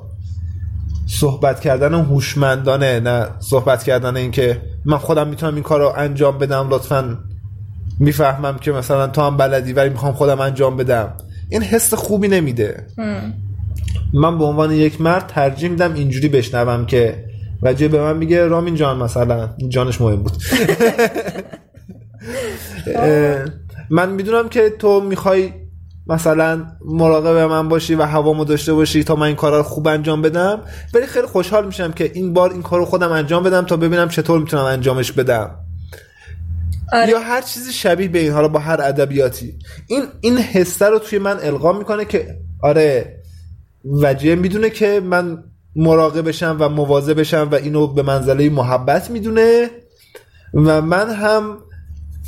صحبت کردن هوشمندانه نه صحبت کردن این که من خودم می‌تونم این کار رو انجام بدم لطفا می‌فهمم که مثلا تو هم بلدی ولی می‌خوام خودم انجام بدم. این حس خوبی نمیده. من به عنوان یک مرد ترجیح میدم اینجوری بشنوم که وجه به من میگه رامین جان مثلا. جانش مهم بود. من می‌دونم که تو می‌خوای مثلا مراقب من باشی و هوامو داشته باشی تا من این کارا رو خوب انجام بدم ولی خیلی خوشحال میشم که این بار این کارو خودم انجام بدم تا ببینم چطور می‌تونم انجامش بدم
آره.
یا هر چیزی شبیه به این حالا با هر ادبیاتی این این حسه رو توی من القا می‌کنه که آره وجه می‌دونه که من مراقبشم و مواظبشم و اینو به منزله محبت می‌دونه و من هم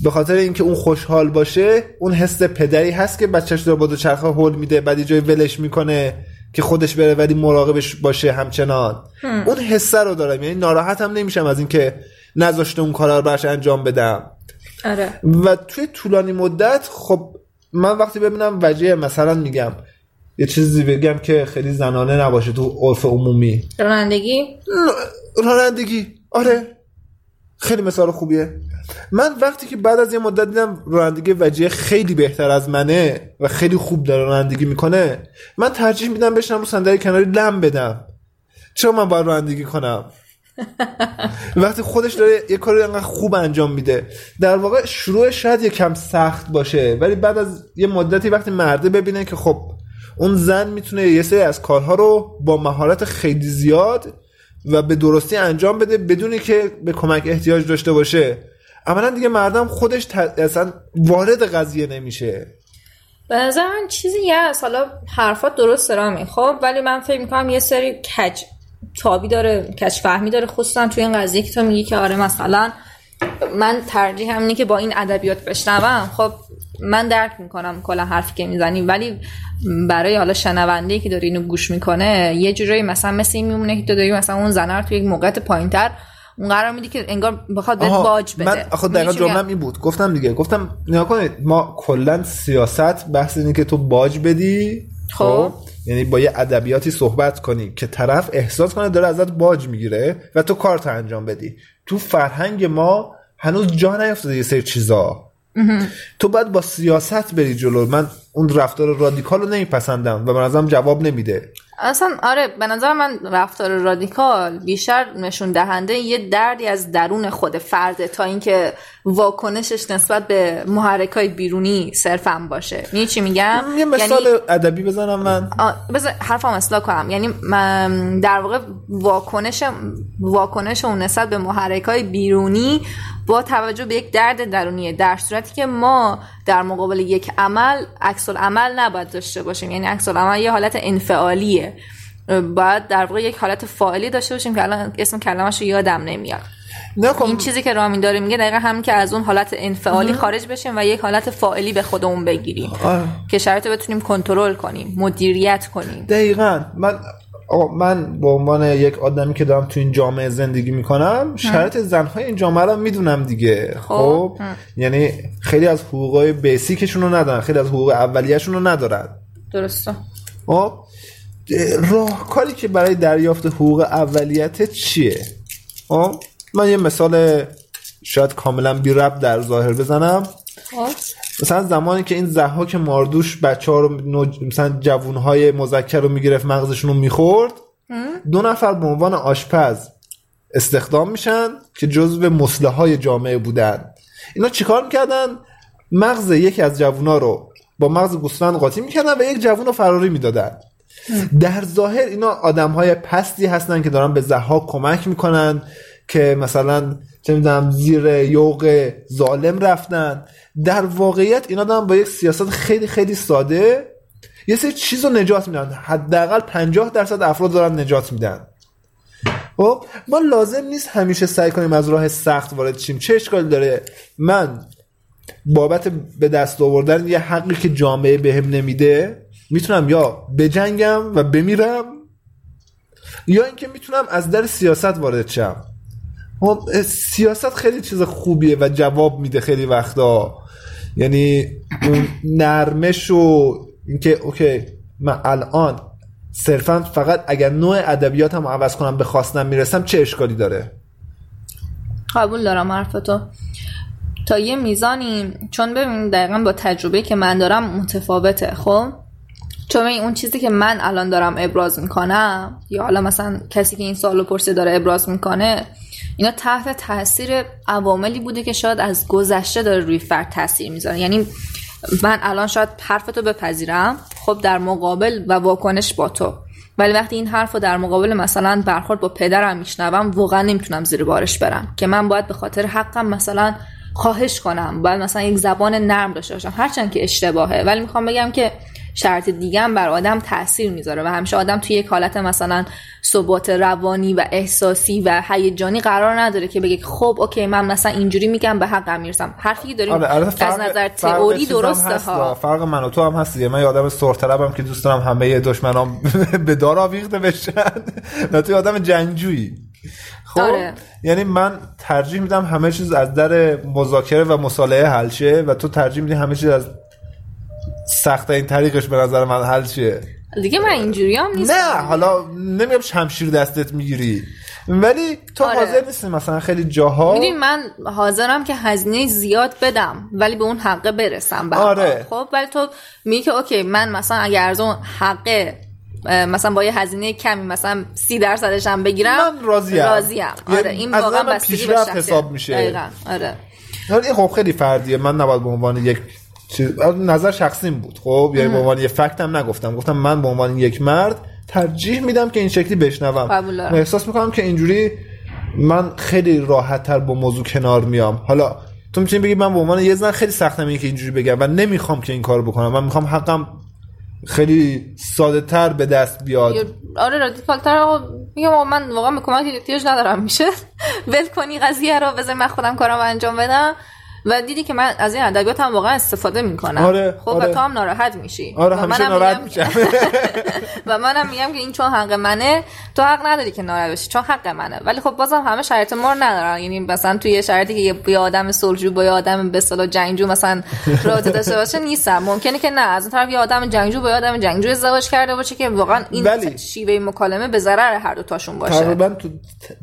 به خاطر اینکه اون خوشحال باشه اون حس پدری هست که بچهش داره با دوچرخه هول میده بعد جای ولش می‌کنه که خودش بره ولی مراقبش باشه همچنان. اون حسه رو دارم. یعنی ناراحت هم نمیشم از اینکه نذاشته اون کارا رو براش انجام بدم.
آره.
و توی طولانی مدت خب من وقتی ببینم وجه مثلا میگم یه چیزی بگم که خیلی زنانه نباشه تو عرف عمومی.
رانندگی؟
رانندگی. آره. خیلی مثال خوبیه. من وقتی که بعد از یه مدت دیدم رانندگی وجیه خیلی بهتر از منه و خیلی خوب داره رانندگی می‌کنه من ترجیح میدم بشنم رو صندلی کناری لم بدم. چرا من باید رانندگی کنم؟ وقتی خودش داره یه کاری انقدر خوب انجام میده. در واقع شروع شاید یه کم سخت باشه ولی بعد از یه مدتی وقتی مرده ببینه که خب اون زن می‌تونه یه سری از کارها رو با مهارت خیلی زیاد و به درستی انجام بده بدونی که به کمک احتیاج داشته باشه. عملا دیگه مردم خودش ت... اصلا وارد قضیه نمیشه.
به نظر من چیزی هست. حالا حرفات درست رامی خب ولی من فکر می‌کنم یه سری کج تابی داره کج فهمی داره. خصوصا توی این قضیه که تو میگی که آره مثلا من ترجیح اینه که با این ادبیات بشنوم. خب من درک می‌کنم کلا حرفی که می‌زنی ولی برای حالا شنونده که داره اینو گوش می‌کنه یه جورایی مثلا مثل این میمونه که تو داری مثلا اون زنه رو توی یک موقعیت پایینتر اون قرار میدی که انگار بخواد بهت
آها،
باج بده
من آخه دقیقا
میگم؟
این بود گفتم دیگه گفتم نگاه کنید ما کلا سیاست بحث اینه که تو باج بدی
خب.
یعنی با یه ادبیاتی صحبت کنی که طرف احساس کنه داره ازت باج می‌گیره و تو کارت انجام بدی تو فرهنگ ما هنوز جا نیفتاده یه سری چیزا تو باید با سیاست بری جلو. من اون رفتار رادیکال رو نمیپسندم و به نظرم جواب نمیده.
اصلا آره به نظر من رفتار رادیکال بیشتر نشون دهنده یه دردی از درون خود فرده تا اینکه واکنشش نسبت به محرک های بیرونی صرفا باشه. می‌دونی چی میگم؟
یه مثال ادبی بزنم من.
بذار حرفم اصلاح کنم. یعنی من در واقع واکنش واکنش اون نسبت به محرک های بیرونی با توجه به یک درد درونیه در صورتی که ما در مقابل یک عمل عکس عمل نباید داشته باشیم. یعنی عکس عمل یه حالت انفعالیه. باید در واقع یک حالت فاعلی داشته باشیم که الان اسم کلمش رو یادم نمیاد.
نه خب.
این چیزی که رامین داره میگه دقیقا همین که از اون حالت انفعالی خارج بشیم و یک حالت فاعلی به خودمون بگیریم.
آره.
که رو بتونیم کنترل کنیم مدیریت کنیم.
دقیقا. من آقا من به عنوان یک آدمی که دارم تو این جامعه زندگی می‌کنم شرط زنهای این جامعه رو می‌دونم دیگه. خب. یعنی خیلی از حقوقای بیسیکشون رو ندارن خیلی از حقوق اولیه‌شون رو ندارن.
درسته.
خب؟ راهکاری که برای دریافت حقوق اولیت چیه؟ خب؟ من یه مثال شاید کاملا بی ربط در ظاهر بزنم.
خب.
مثلا زمانی که این زحاک ماردوش بچه ها رو نوج... مثلا جوون های مذکر رو می‌گرفت مغزشون رو می‌خورد دو نفر به عنوان آشپز استخدام میشن که جزو مسله های جامعه بودن. اینا چیکار می‌کردن؟ مغز یکی از جوونا رو با مغز گوسفند قاطی می‌کردن و یک جوون رو فراری می‌دادن. در ظاهر اینا آدم های پستی هستن که دارن به زحاک کمک می‌کنن. که مثلا چه می‌دونم زیر یوق ظالم رفتن. در واقعیت اینا دارن با یک سیاست خیلی خیلی ساده. یه سری چیز رو نجات میدن. حداقل 50 درصد افراد دارن نجات میدن. خب ما لازم نیست همیشه سعی کنیم از راه سخت وارد شیم. چه اشکالی داره؟ من بابت به دست آوردن یه حقی که جامعه بهم نمیده می‌تونم یا بجنگم و بمیرم یا اینکه می‌تونم از در سیاست وارد شم. سیاست خیلی چیز خوبیه و جواب میده خیلی وقتا. یعنی اون نرمش و اینکه اوکی من الان صرفا فقط اگر نوع ادبیاتم عوض کنم به خواستم می‌رسم چه اشکالی داره؟
قبول دارم حرفتو تا یه میزانی چون ببین دقیقا با تجربه که من دارم متفاوته خب؟ چون ببین اون چیزی که من الان دارم ابراز می‌کنم یا حالا مثلا کسی که این سوالو پرسه داره ابراز می‌کنه اینا تحت تاثیر عواملی بوده که شاید از گذشته داره روی فرد تاثیر می‌ذاره. یعنی من الان شاید حرفتو بپذیرم. خب در مقابل و واکنش با تو. ولی وقتی این حرف رو در مقابل مثلا برخورد با پدرم میشنوم واقعا نمی‌تونم زیر بارش برم. که من باید به خاطر حقم مثلا خواهش کنم. باید مثلا یک زبان نرم داشته باشم. هرچند که اشتباهه. ولی می‌خوام بگم که شرط دیگه هم بر آدم تاثیر می‌ذاره و همیشه آدم توی یک حالت مثلا ثبات روانی و احساسی و هیجانی قرار نداره که بگه خب اوکی من مثلا اینجوری میگم به حقم می‌رسم حرفی که داریم
آره البته
از نظر تئوری درسته ها.
فرق من و تو هم هست دیگه. من آدم سرطربم که دوست دارم همه دشمنام به دار آویخته بشن. و تو یه آدم جنگجویی. خب
آره.
یعنی من ترجیح میدم همه چیز از در مذاکره و مصالحه حل شه و تو ترجیح میدی همه چیز از سخت این طریقش به نظر من حل شه
دیگه من اینجوری هم نیست
نه حالا نمیگم شمشیر دستت می‌گیری ولی تو
آره.
حاضر نیستی مثلا خیلی جاها
می‌دونی من حاضرم که هزینه زیاد بدم ولی به اون حقه برسم هر
آره.
خب ولی تو میگی که اوکی من مثلا اگر از اون حقه مثلا با یه هزینه کمی مثلا سی درصدش هم بگیرم
من راضیم.
راضیم آره
یعنی
این
از
واقعا بستگی به.
حساب میشه.
دقیقاً آره
این خب خیلی فردیه من نباید به عنوان یک نظر شخصیم بود. خب یعنی به عنوان یه فکت هم نگفتم. گفتم من به عنوان یک مرد ترجیح میدم که این شکلی بشنوم. و احساس می‌کنم که اینجوری من خیلی راحت تر با موضوع کنار میام. حالا تو می‌تونی بگی من به عنوان یه زن خیلی سختم اینه که اینجوری بگم و نمی‌خوام که این کارو بکنم. من می‌خوام حقم خیلی ساده تر به دست بیاد.
یا- آره رادیکال تر آقا میگم آقا من واقعا به کمک احتیاج ندارم. میشه؟ ول کنی قضیه رو بذار من خودم کارم انجام بدم. و دیدی که من از این ادبیات هم واقعا استفاده می‌کنم.
آره،
خب
آره.
و تو هم ناراحت میشی.
آره
و
همیشه ناراحت میشم.
و منم میگم که این چون حق منه تو حق نداری که ناراحت بشی چون حق منه. ولی خب بازم همه شرایط ما رو ندارن. یعنی مثلا توی یه شرایطی که یه- آدم صلحجو با یه آدم به اصطلاح جنگجو مثلا رابطه داشته باشه نیستم. ممکنه که نه. از اون طرف یه آدم جنگجو با یه آدم جنگجو ازدواج کرده باشه که واقعا این
ولی-
شیوه مکالمه به ضرر هر دو تاشون باشه.
تقریبا تو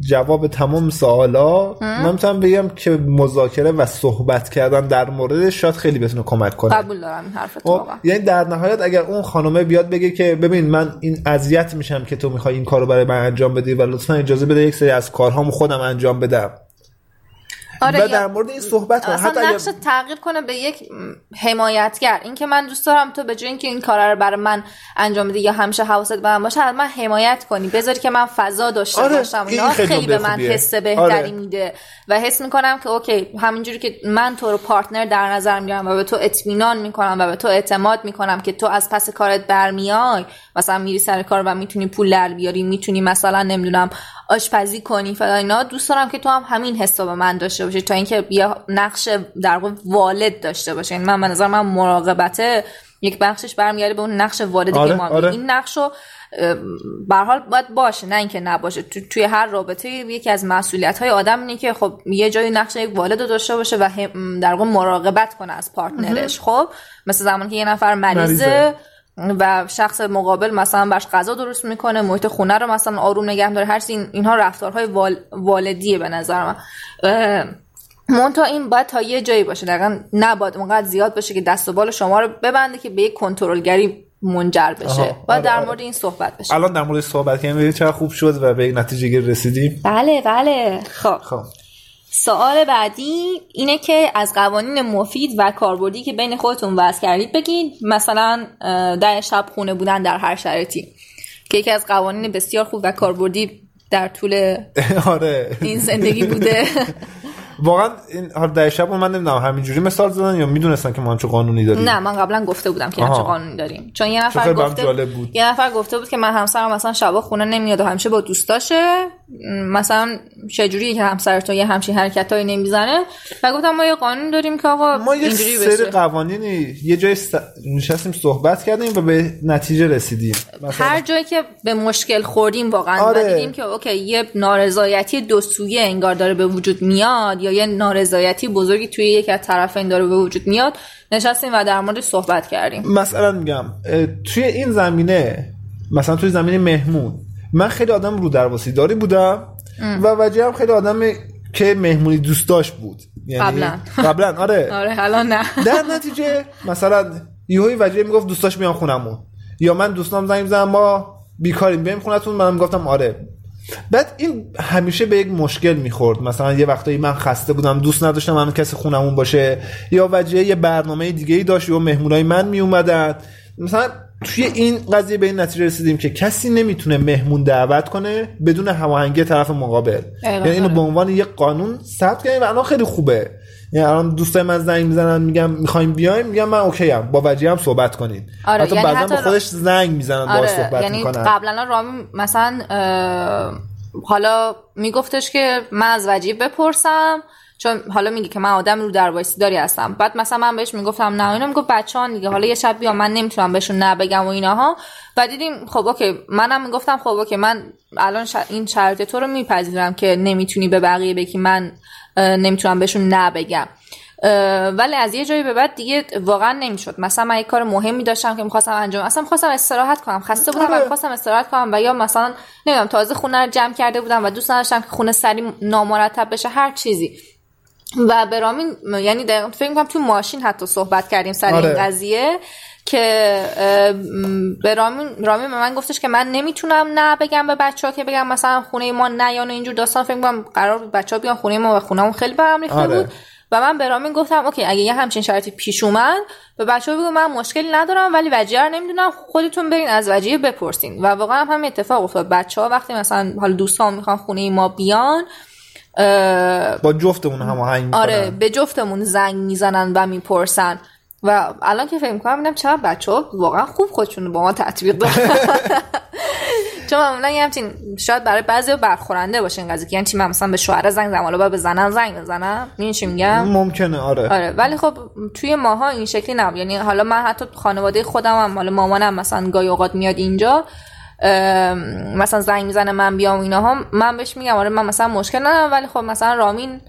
جواب تمام سوالا من می‌تونم بگم که مذاکره و صحبت کردن در مورد شاید خیلی بتونه کمک کنه.
قبول دارم این حرف تو
خب
واقعا.
یعنی در نهایت اگر اون خانومه بیاد بگه که ببین من این اذیت میشم که تو می‌خوای این کارو برای من انجام بدی و لطفا اجازه بده یک سری از کارهامو خودم انجام بدم.
آره
و در مورد این صحبت
اصلا
حتی اگر
نقش تغییر کنه به یک حمایتگر. اینکه من دوست دارم تو به جای اینکه این کارا رو برای من انجام بدی یا همیشه حواست به من باشه از من حمایت کنی. بذاری که من فضا داشته
آره،
باشم.
این
اینا
خیلی
خیلی به من. حس بهتری
آره.
میده. و حس می‌کنم که اوکی همینجوری که من تو رو پارتنر در نظر می‌گیرم و به تو اطمینان می‌کنم و به تو اعتماد می‌کنم که تو از پس کارت برمیای. مثلا میری سر کار و می‌تونی پول در بیاری می‌تونی مثلا نمی‌دونم آشپزی کنی فلان اینا. دوست دارم که تو هم همین حس رو به من داشته باشی تا اینکه یه نقش در واقع والد داشته باشه یعنی من به نظر من مراقبته یک بخشش برمیگرده به اون نقش والدی
آره،
که ما
آره.
این نقش رو به حال باید باشه نه اینکه نباشه تو توی هر رابطه یکی از مسئولیت های آدم اینه که خب یه جایی نقش یک والد رو داشته باشه و در واقع مراقبت کنه از پارتنرش خب مثل زمانی که یه نفر مریضه
مریضه.
و شخص مقابل مثلا برش غذا درست می‌کنه محیط خونه رو مثلا آروم نگه داره هر این اینها رفتارهای وال... والدیه به نظر من. منتها این باید تا یه جایی باشه دقیقا نباید اونقدر زیاد باشه که دست و بال شما رو ببنده که به یک کنترلگری منجر بشه.
آها،
باید
آره،
در
آره.
مورد این صحبت بشه
الان در مورد صحبت کردیم چقدر خوب شد و به یک نتیجه رسیدیم
بله بله. خب.
خب.
سوال بعدی اینه که از قوانین مفید و کاربردی که بین خودتون وضع کردید بگید مثلا ده شب خونه بودن در هر شرایطی. که یکی از قوانین بسیار خوب و کاربردی در طول
آره.
این زندگی بوده.
واقعا این حالا در شب من نمی‌دونم همینجوری مثال زدن یا می‌دونستن که ما همچه قانونی داریم
نه من قبلا گفته بودم که
آها.
قانونی داریم چون یه نفر گفته
بود.
یه نفر گفته بود که من همسرم مثلا شبا خونه نمیاد و همیشه با دوستاشه مثلا چجوری که همسر تو یه همچین حرکتایی نمی‌زنه و گفتم ما یه قانون داریم که آقا
ما یه سری
بشه
قوانینی یه جای س... نشستیم صحبت کردیم و به نتیجه رسیدیم مثلا
هر جایی که به مشکل خوردیم واقعا
آره.
دیدیم که اوکی یه نارضایتی دو سویه انگار داره به وجود میاد یا یه نارضایتی بزرگی توی یک از طرفین داره به وجود میاد نشستیم و در مورد صحبت کردیم.
مثلا میگم توی این زمینه مثلا توی زمینه مهمون من خیلی آدم رو درواسی داری بودم و وجه هم خیلی آدم که مهمونی دوست داشت بود. یعنی
قبلا.
قبلا آره.
آره الان نه.
در نتیجه مثلا یهوی وجه می‌گفت دوستاش میان خونمون. یا من دوستام زنگ می‌زنم ما بیکاریم بریم خونتون. منم گفتم آره. بعد این همیشه به یک مشکل می‌خورد. مثلا یه وقتایی من خسته بودم دوست نداشتم من کسی خونمون باشه. یا وجه یه برنامه دیگه ای داشت یا مهمونای من میومدن. مثلا توی این قضیه به این نتیجه رسیدیم که کسی نمی‌تونه مهمون دعوت کنه بدون هماهنگی طرف مقابل. یعنی اینو به عنوان یه قانون ثبت کردیم و الان خیلی خوبه. یعنی الان دوستای من زنگ می‌زنن میگم می‌خوایم بیایم میگم من okay ام با وجیه هم صحبت کنید
آره،
حتی
یعنی
بعضا با خودش زنگ می‌زنن باهاش
آره
صحبت
یعنی
می‌کنن.
قبلا رامین مثلا حالا میگفتش که من از وجیه بپرسم چون حالا میگه که من آدم رودرواسی داری هستم. بعد مثلا من بهش می‌گفتم نه اینا می‌گفت بچه‌ها دیگه حالا یه شب بیا من نمی‌تونم بهشون نه بگم و ایناها. و دیدیم خب okay منم می‌گفتم خب okay من الان ش- این شرط تو رو میپذیرم که نمی‌تونی به بقیه بگی من نمی‌تونم بهشون نه بگم اه، ولی از یه جایی به بعد دیگه واقعا نمی‌شد. مثلا من یه کار مهمی داشتم که می‌خواستم انجام اصلا می‌خواستم استراحت کنم. خسته بودم و
آره.
می‌خواستم استراحت کنم و یا مثلا نمی‌دونم تازه خونه رو جمع کرده بودم و دوست نداشتم که خونه سری نامرتب بشه هر چیزی. و به رامین یعنی دقیقا فکر می‌کنم تو ماشین حتی صحبت کردیم سر
آره.
این قضیه. که به رامین به من گفتش که من نمی‌تونم نه بگم به بچه ها که بگم مثلا خونه ما نیان و اینجور داستان. فکر می‌کنم قرار بود بچه ها بیان خونه ما و خونهمون خیلی برام ریخته
آره.
بود. و من به رامین گفتم اوکی اگه یه همچین شرایطی پیش اومد به بچه ها بگو من مشکلی ندارم ولی وجیه رو نمی‌دونم خودتون برین از وجیه بپرسین. و واقعا هم همین اتفاق افتاد. بچه ها وقتی مثلا حالا دوستان می‌خوان خونه ما بیان
با جفتمون هماهنگ
آره به جفتمون زنگ می‌زنن و می‌پرسن. و الان که فکر می‌کنم میدم چرا بچه ها واقعا خوب خودشون با ما تطبیق دارن چون معمولا یه همچین شاید برای بعضی برخورنده باشه این قضیه که یعنی چی من مثلا به شوهر زنگ زنم حالا باید به زنم زنگ بزنم. می‌دونی چی میگم؟
ممکنه آره.
آره ولی خب توی ماها این شکلی نبود. یعنی حالا من حتی خانواده خودم هم حالا مامانم مثلا گاهی اوقات میاد اینجا مثلا زنگ می‌زنه من بیام و ایناها من بهش میگم آره من مثلا مشکل ندارم ولی خب مثلا رامین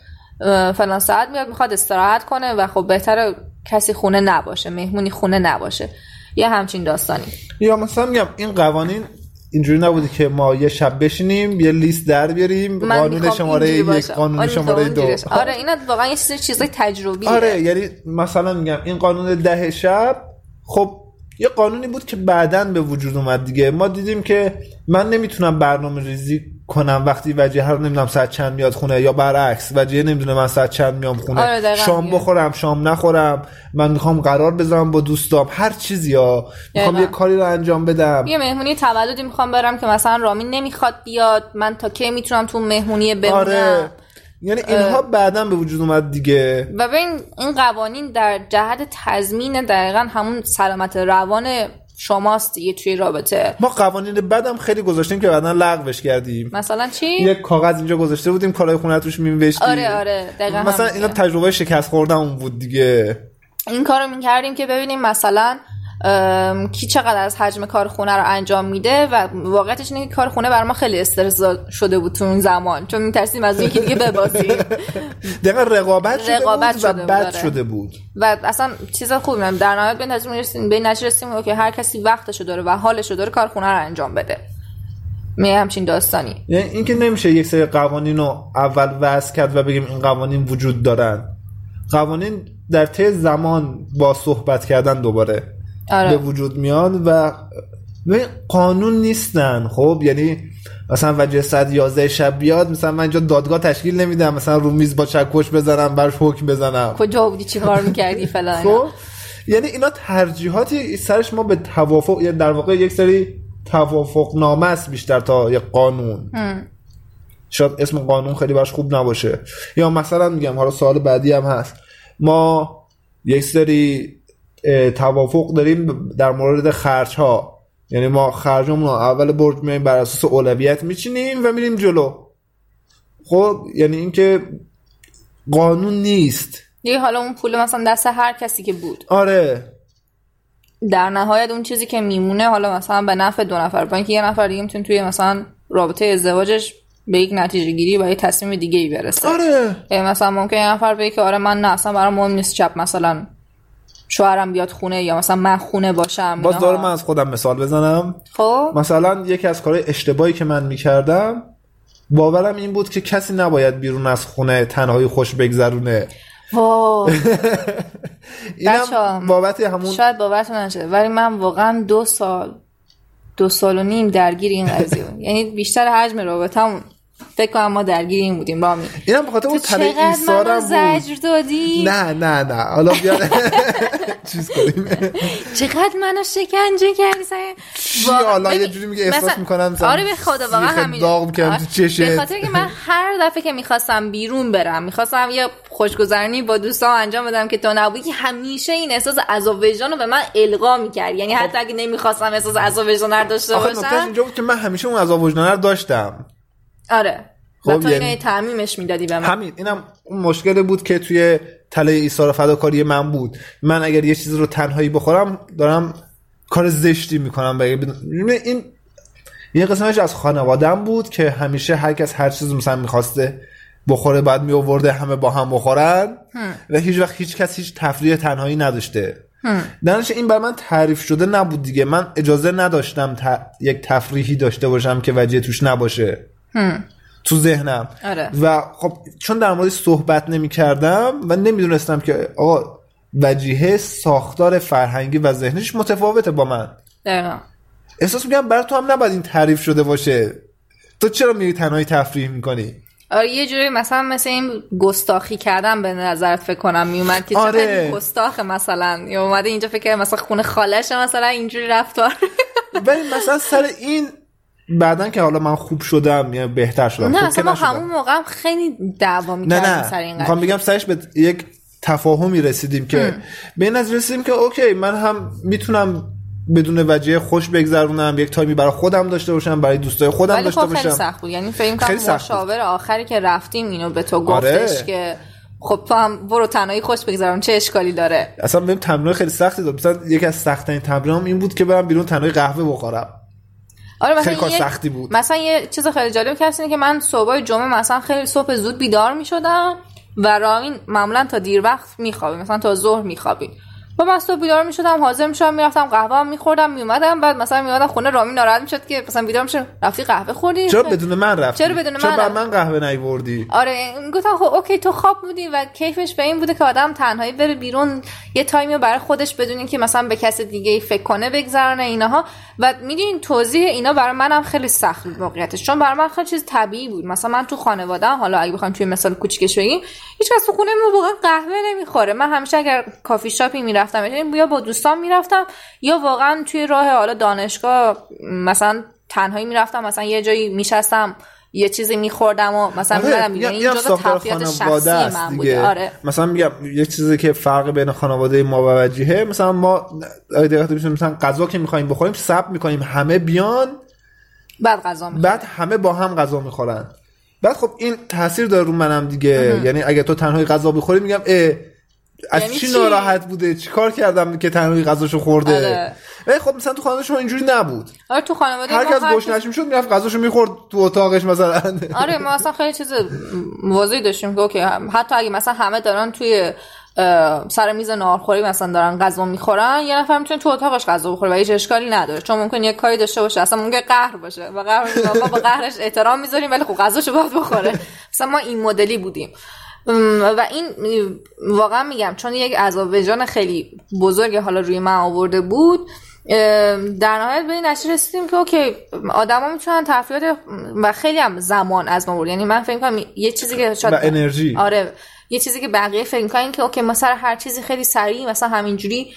فلان ساعت میاد می‌خواد استراحت کنه و خب بهتره کسی خونه نباشه مهمونی خونه نباشه. یه همچین داستانی.
یا مثلا میگم این قوانین اینجوری نبوده که ما یه شب بشینیم یه لیست در بیاریم قانون شماره یک. قانون
آره،
شماره دو.
آره اینا واقعا یه چیز چیزای تجربیه.
آره یعنی مثلا میگم این قانون ده شب خب یه قانونی بود که بعدا به وجود اومد دیگه. ما دیدیم که من نمی‌تونم برنامه ریزی کنم. وقتی وجیه رو نمی‌دونم ساعت چند میاد خونه یا برعکس وجیه نمی‌دونه من ساعت چند میام خونه.
آره،
شام. بخورم شام نخورم. من می‌خوام قرار بذارم با دوستام. هر چیزی یا می‌خوام
دقیقاً.
یه کاری رو انجام بدم.
یه مهمونی تولدی می‌خوام برم که مثلا رامین نمی‌خواد بیاد. من تا کی می‌تونم تو مهمونی بمونم؟
آره. یعنی اینها بعدا به وجود اومد دیگه.
و ببین این قوانین در جهت تضمین دقیقا همون سلامت روان شماست دیگه توی رابطه.
ما قوانین بدم خیلی گذاشتیم که بعدا لغوش کردیم.
مثلا چی؟
یک کاغذ اینجا گذاشته بودیم کارهای خونه توش می‌نوشتیم.
آره آره دقیقا
مثلا اینا تجربه شکست خوردن بود دیگه.
این کار رو می‌کردیم که ببینیم مثلا کی چقدر از حجم کار خونه رو انجام میده و واقعیتش اینه که کار خونه بر ما خیلی استرس شده بود تو اون زمان. چون میترسیم از یکی دیگه ببازیم.
دقیقا رقابت شده
رقابت
بود
شده
و بد
آره.
شده بود.
و اصلا چیز خوبی نم در نهایت به نتیجه می‌رسیم به نتیجه رسیدیم که هر کسی وقتشو داره و حالشو داره کار خونه رو انجام بده. می همچین داستانی.
یعنی اینکه نمیشه یک سری قوانین رو اول وضع کرد و بگیم این قوانین وجود دارن. قوانین در طی زمان با صحبت کردن دوباره.
آره.
به وجود میان و قانون نیستن. خب یعنی مثلا وجه ساعت 11 شب بیاد مثلا من اینجا دادگاه تشکیل نمیدم. مثلا رو میز با چکش بزنم براش حکم بزنم.
کجا بودی؟ چی کار می‌کردی؟ فلان.
خب یعنی اینا ترجیحاتی سرش ما به توافق یعنی در واقع یک سری توافق نامه است بیشتر تا یک قانون. شاید اسم قانون خیلی براش خوب نباشه. یا مثلا میگم حالا سوال بعدی هم هست. ما یک سری توافق داریم در مورد خرج ها یعنی ما خرجمون اول برج میایم بر اساس اولویت میچینیم و میریم جلو. خب یعنی اینکه قانون نیست.
دیگه حالا اون پول مثلا دست هر کسی که بود.
آره.
در نهایت اون چیزی که میمونه حالا مثلا به نفع دو نفر با اینکه یه نفر دیگه می‌تونه توی مثلا رابطه ازدواجش به یک نتیجه گیری و یه تصمیم دیگه ای برسه.
آره.
مثلا ممکن یه نفر بگه که آره من نه اصلا برام مهم نیست شب مثلا شوهرم بیاد خونه یا مثلا من خونه باشم
باز. دارم من از خودم مثال بزنم.
خب.
مثلا یکی از کارهای اشتباهی که من می‌کردم باورم این بود که کسی نباید بیرون از خونه تنهایی خوش بگذرونه. اینم بابت همون
شاید باورتون نشه ولی من واقعا دو سال دو سال و نیم درگیر این قضیه. یعنی بیشتر حجم رابطمون فکر کنم ما درگیر این بودیم رامی
اینم به خاطر اون
تو
تله ایثارم
زجر دادی؟
نه نه نه. حالا بیا چیز کنیم.
چقدر منو شکنجه کردی سعی
حالا یه جوری میگه احساس می‌کنم
آره به خدا واقعا همین
داغ می‌کنم تو
آره،
چشت.
به خاطر که من هر دفعه که می‌خواستم بیرون برم می‌خواستم یه خوشگذرانی با دوستام انجام بدم که تو نبودی که همیشه این احساس عذاب وجدان رو به من القا می‌کرد. یعنی حتی اگه نمی‌خواستم احساس عذاب وجدان داشته
آخه
باشم
اینجا بود که من همیشه اون عذاب وجدانه رو داشتم.
آره.
خب،
و تو
یعنی-
تعمیمش می‌دادی به من.
همین اینم اون مشکلی بود که توی تله ایثار فداکاری من بود. من اگر یه چیزی رو تنهایی بخورم دارم کار زشتی می‌کنم این یه قسمتش از خانوادم بود که همیشه هر کس هر چیز مثلا می‌خواسته بخوره بعد می آورده همه با هم بخورن و هیچ وقت هیچ کس هیچ تفریح تنهایی نداشته. درنش این بر من تعریف شده نبود دیگه. من اجازه نداشتم ت- یک تفریحی داشته باشم که وجه توش نباشه. تو ذهنم.
آره.
و خب چون در موردش صحبت نمی کردم و نمی‌دونستم که آقا وجیه ساختار فرهنگی و ذهنیش متفاوته با من.
دقیقا.
احساس می‌کنم برای تو هم نباید این تعریف شده باشه. تو چرا میری تنهایی تفریح می‌کنی؟
آره یه جوری مثلا مثل این گستاخی کردن به نظرت فکر کنم میومد که
آره.
چقدر گستاخه مثلا. یا اومده اینجا فکر کنم مثلا خونه خالشه مثلا اینجوری رفتار.
ولی مثلا سر این بعدا که حالا من خوب شدم یا بهتر شدم.
نه اصلا ما. همون موقع هم خیلی دعوا
نه
می‌کردیم سر این
نه می‌خوام بگم سرش به یک تفاهمی رسیدیم که به این نتیجه رسیدیم که اوکی من هم می‌تونم بدون وجه خوش بگذرونم یک تایمی برای خودم داشته باشم برای دوستای خودم داشته
خب خیلی
باشم.
سخت بود. یعنی فکر
خیلی
کنم. مشاور آخری که رفتیم اینو به تو
آره.
گفتش که خب تو هم برو تنهایی خوش بگذرون چه اشکالی داره؟
اصلا بهم تمرین خیلی سختی داد. مثلا یکی از سخت ترین تمرینام این بود که برم بیرون تنهایی قهوه بخورم.
آره مثلا
خیلی کار سختی بود.
مثلا یه چیز خیلی جالب اینه که من صبح جمعه مثلا خیلی صبح زود بیدار می‌شدم و رامین معمولا تا دیر وقت میخوابیم مثلا تا ظهر میخوابیم با من صبح بیدار می‌شدم حاضر می‌شدم می‌رفتم قهوه میخوردم میومدم بعد مثلا میومدم خونه رامی ناراحت می‌شد که مثلا بیدار میشه رفتی قهوه خوردی؟
چرا بدون من رفتی؟
چرا بدون
چرا
من رفتی؟
من قهوه نیوردی؟
آره گفتم خب okay تو خواب بودی و کیفش به این بوده که آدم تنهایی بره بیرون یه time ی رو برای خودش بدونین که مثلا به کس دیگه ای فکر کنه بگذرانه اینها و می‌دونین توضیح اینا برای منم خیلی سخت بود واقعیتش چون برای من خیلی چیز طبیعی بود. مثلا من تو خانواده حالا اگه بخوایم توی مثال کوچیکش بگیم هیچ کس تو خونه ما واقعا قهوه نمی‌خوره. من همیشه اگر کافی شاپی می‌رفتم. یعنی یا با دوستان می‌رفتم یا واقعا توی راه حالا دانشگاه مثلا تنهایی می‌رفتم. مثلا یه جایی میشستم یه چیزی میخوردم و مثلا
آره، میگم
این جزء تفریحات
خانواده
شخصی
است
من بوده. آره.
مثلا میگم یه چیزی که فرق بین خانواده ما و وجیهه مثلا ما دقت مثلا غذا که می‌خوایم بخوریم سب می‌کنیم همه بیان
بعد غذا می‌خورم.
بعد همه با هم غذا می‌خورن. بعد خب این تاثیر داره رو منم دیگه. یعنی اگه تو تنهایی غذا بخوری میگم اه از
یعنی
چی
چی؟
ناراحت بوده؟ چی کار کردم که تنهایی غذاشو خورده؟
آره.
خب مثلا تو خانواده شما اینجوری نبود.
آره تو خانواده
هر کس گشنش می‌شد می‌رفت غذاشو می‌خورد تو اتاقش مثلا.
آره ما اصلا خیلی چیز واضحی داشتیم که اوکی حتی اگه مثلا همه دارن توی سر میز ناهارخوری مثلا دارن غذا می‌خورن یه نفر می‌تونه تو اتاقش غذا بخوره و هیچ اشکالی نداره. چون ممکن یه کاری داشته باشه اصلا ممکن قهر باشه. و قهر ما با قهرش احترام می‌ذاریم ولی خب غذاشو باید بخوره. مثلا ما این مدلی بودیم. و این واقعا میگم چون یک عذاب وجدان خیلی بزرگ حالا روی من آورده بود در نهایت به این نتیجه رسیدیم که اوکی آدما می‌تونن تفریحات و خیلی هم زمان از ما برد یعنی من فکر کنم یه چیزی که شاید
و انرژی.
آره یه چیزی که بقیه فکر می‌کنن که اوکی ما سر هر چیزی خیلی سریع مثلا همینجوری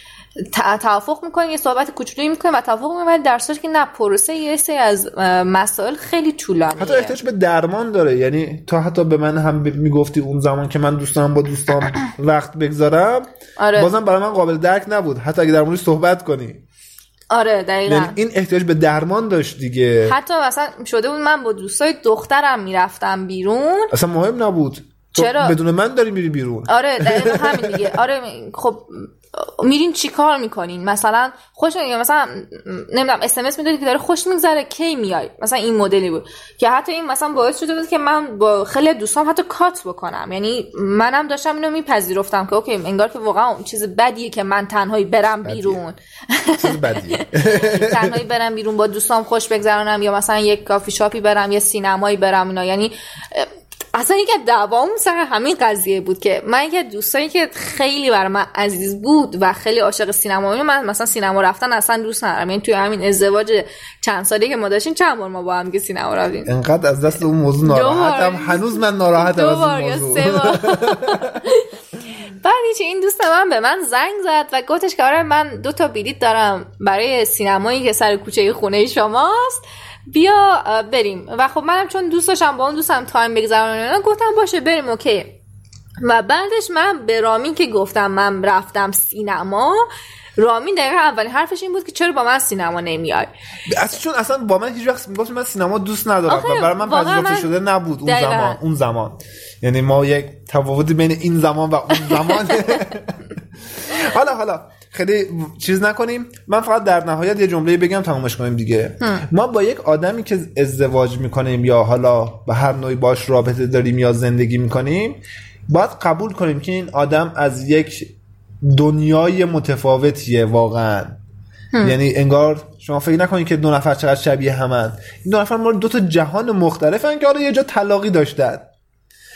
توافق می‌کنیم یه صحبت کوچولویی می‌کنیم و توافق می‌کنیم ولی در صورتی که نه پروسه یه سری از مسائل خیلی طولانیه.
حتی احتیاج به درمان داره. یعنی تو حتی به من هم می‌گفتی اون زمان که من دوست دارم با دوستام وقت بگذارم
آره.
بازم برای من قابل درک نبود. حتی اگه در موردش صحبت کنی.
آره دقیقا.
یعنی این احتیاج به درمان داشت دیگه.
حتی مثلا شده بود من با دوستای دخترم می‌رفتم بیرون.
اصلا مهم نبود.
چرا؟
بدون من داری میری بیرون.
آره دقیقا همین دیگه. آره خب میرین چی کار می‌کنین؟ مثلا خوش میگه مثلا نمی‌دونم اس ام اس می‌دادی که داره خوش میگذره کی میای مثلا این مدلی بود. که حتی این مثلا باعث شده بود که من با خیلی دوستان حتی cut بکنم. یعنی منم داشتم اینو میپذیرفتم که okay انگار که واقعا اون چیز بدیه که من تنهایی برم بیرون.
چیز بدیه.
تنهایی برم بیرون با دوستام خوش بگذرانم یا مثلا یک کافی شاپی برم یا سینمایی برم اینا. یعنی اصلا یکی از دعوام سر همین قضیه بود که من یکی از دوستایی که خیلی برای من عزیز بود و خیلی عاشق سینما بود من مثلا سینما رفتن اصلا دوست ندارم. یعنی توی همین ازدواج چند سالی که ما داشتیم چند بار ما با هم که سینما رفتیم؟
انقدر از دست اون موضوع. ناراحتم. هنوز من ناراحتم از
یا
موضوع.
بعد هیچ این دوست من به من زنگ زد و گفتش که آره من دو تا بلیت دارم برای سینمایی که سر کوچه خونه شماست. بیا بریم. و خب منم چون دوست داشتم با اون دوستم time بگذرونم گفتم باشه بریم okay. و بعدش من به رامین که گفتم من رفتم سینما رامین دقیقا اولین حرفش این بود که چرا با من سینما نمیای؟
اصلا چون اصلا با من هیچ وقت می‌گفت من سینما دوست ندارم و برای من پذیرفته
من-
شده نبود اون
دقیقاً.
زمان اون زمان. یعنی ما یک تفاوتی بین این زمان و اون زمان. حالا حالا. خیلی چیز نکنیم. من فقط در نهایت یه جمله بگم تمامش کنیم دیگه. ما با یک آدمی که ازدواج می‌کنیم یا حالا به هر نوعی باش رابطه داریم یا زندگی می‌کنیم باید قبول کنیم که این آدم از یک دنیای متفاوتیه واقعا. یعنی انگار شما فکر نکنید که دو نفر چقدر شبیه همن. این دو نفر مال دو تا جهان مختلفن که حالا یه جا طلاقی داشتن.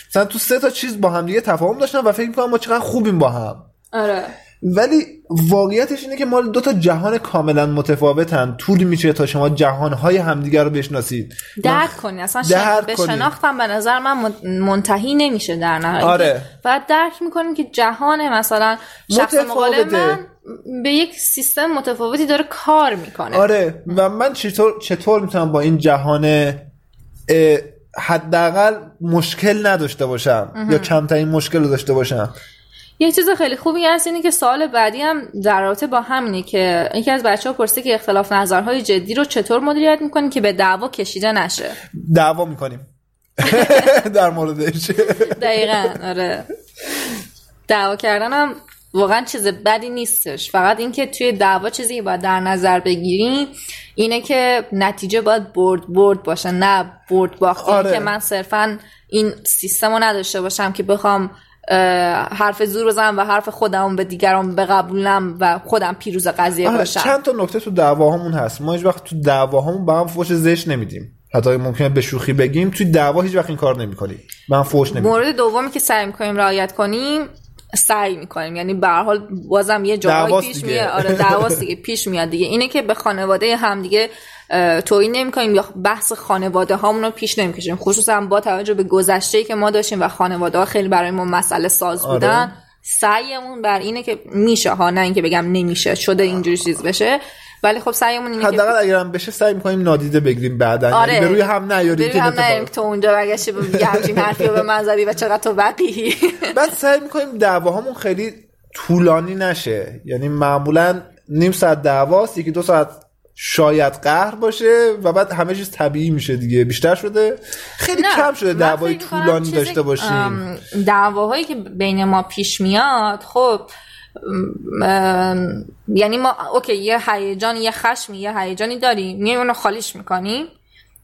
مثلا تو سه تا چیز با هم دیگه تفاهم داشتن و فکر می‌کنم ما چقدر خوبیم با هم.
آره.
ولی واقعیتش اینه که ما دو تا جهان کاملا متفاوتن. طول میشه تا شما جهانهای همدیگه رو بشناسید.
درک کنی. اصلا
درک
به. شناختم به نظر من من- منتهی نمیشه در نهایت.
آره.
بعد درک می‌کنیم که جهان مثلا شخص مقابل. من به یک سیستم متفاوتی داره کار می‌کنه.
آره. و من چطور چطور می‌تونم با این جهان حداقل مشکل نداشته باشم یا کمترین مشکل رو داشته باشم؟
یه چیز خیلی خوبی هست اینه که سوال بعدی هم در رابطه با همینه که یکی از بچه ها پرسیده که اختلاف نظرهای جدی رو چطور مدیریت می‌کنیم که به دعوا کشیده نشه؟
دعوا می‌کنیم. در موردش.
دقیقا آره. دعوا کردن هم واقعا چیز بدی نیستش. فقط اینکه توی دعوا چیزی باید در نظر بگیریم اینه که نتیجه باید برد برد باشه نه برد باخت
آره.
که من صرفا این سیستم رو نداشته باشم که بخوام حرف زور بزنم و حرف خودم به دیگران بقبولم و خودم پیروز قضیه
آره
باشم.
چند تا نکته تو دعواهامون هست. ما هیچ وقت تو دعواهامون به هم فوش زشت نمیدیم. حتی ممکنه به شوخی بگیم توی دعوا هیچ وقت این کار نمی‌کنیم به هم فوش نمیدیم.
مورد دومی که سعی می‌کنیم رعایت کنیم سعی می‌کنیم. یعنی به هر حال بازم یه جایی پیش. میاد. آره دعواست دیگه. پیش میاد دیگه. اینه که به خانواده هم دیگه توهین نمی‌کنیم یا بحث خانواده هامون رو پیش نمی‌کشیم. خصوصا با توجه به گذشته که ما داشتیم و خانواده ها خیلی برای ما مسئله ساز
آره.
سعیمون بر اینه که میشه ها نه اینکه بگم نمیشه شده اینجوری چیز بشه. ولی خب سعیمون اینه که
حداقل اگر هم بشه سعی می‌کنیم نادیده بگیریم بعدا.
آره.
یعنی به روی هم نیاریم که
هم که تو اونجا برگشتی به یه همچین حرفی به من زدی و چقدر تو وقیهی
بعد سعی می‌کنیم دعواهامون خیلی طولانی نشه. یعنی معمولا نیم ساعت دعواست یکی دو ساعت شاید قهر باشه و بعد همه چیز طبیعی میشه دیگه. بیشتر شده خیلی
نه،
کم شده دعوای طولانی داشته باشیم.
دعواهایی که بین ما پیش میاد خب یعنی ما اوکی یه هیجان یه خشمی یه هیجانی داریم میایم اونو خالیش می‌کنیم.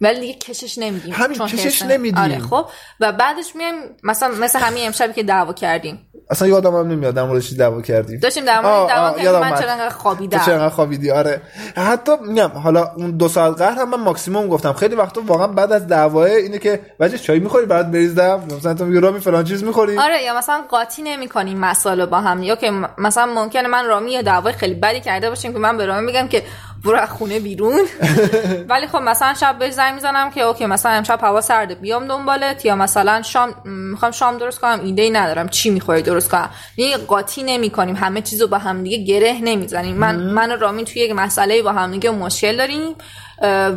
ولی دیگه کشش نمیدیم.
همین،
چون
کشش نمیدیم.
آره خب. و بعدش میایم مثلا مثل همین امشبی که دعوا کردیم.
اصلا یادم هم نمیاد در مورد چی دعوا کردیم.
داشتیم در مورد دعوا کردیم. من. چرا خوابیدم؟
چرا خوابیدی؟ آره. حتی میگم حالا اون دو ساعت قهر هم من ماکسیموم گفتم. خیلی وقتا واقعا بعد از دعواه اینه که وجه چای می‌خوری برات بریزم مثلا تو میگی رامی فلان چیز می‌خوری.
آره یا مثلا قاطی نمی‌کنیم مسائل با هم. یا که مثلا ممکنه من رامی یه دعوای خیلی بدی کرده باشیم که من به رامی میگم که برو از خونه بیرون. ولی خب مثلا شب بهش زنگ می‌زنم که اوکی مثلا امشب هوا سرده بیام دنبالت. یا مثلا شام می‌خوام شام درست کنم ایده ای ندارم. چی می‌خوای درست کنم؟ یعنی قاطی نمی‌کنیم. همه چیزو با هم دیگه گره نمی‌زنیم. من من و رامین توی یک مسئله با هم دیگه مشکل داریم.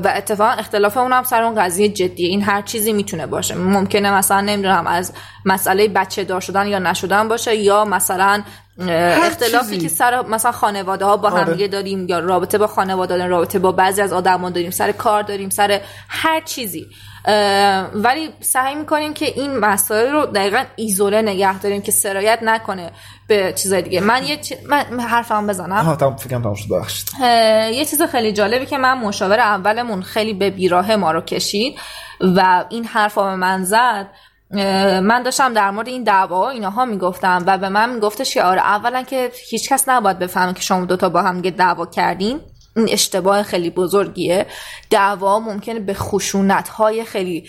و اتفاقا اختلافمون هم سر اون قضیه جدیه. این هر چیزی می‌تونه باشه. ممکنه مثلا نمی‌دونم از مسئله بچه دار شدن یا نشدن باشه یا مثلا اختلافی
چیزی.
که سر مثلا خانواده ها با هم
آره.
دیگه داریم یا رابطه با خانواده داریم رابطه با بعضی از آدما داریم سر کار داریم سر هر چیزی. ولی سعی می‌کنیم که این مسائل رو دقیقا ایزوله نگه داریم که سرایت نکنه به چیزای دیگه. من یه چی... من حرفم بزنم.
آها تمام فکرم تمام شد
یه چیز خیلی جالبی که من مشاور اولمون خیلی به بیراه ما رو کشید و این حرف به من زد. من داشتم در مورد این دعوا اینها می‌گفتم و به من میگفتش که آره اولا که هیچکس نباید بفهمه که شما دوتا با هم دعوا کردین. این اشتباه خیلی بزرگیه. دعوا ممکنه به خشونت های خیلی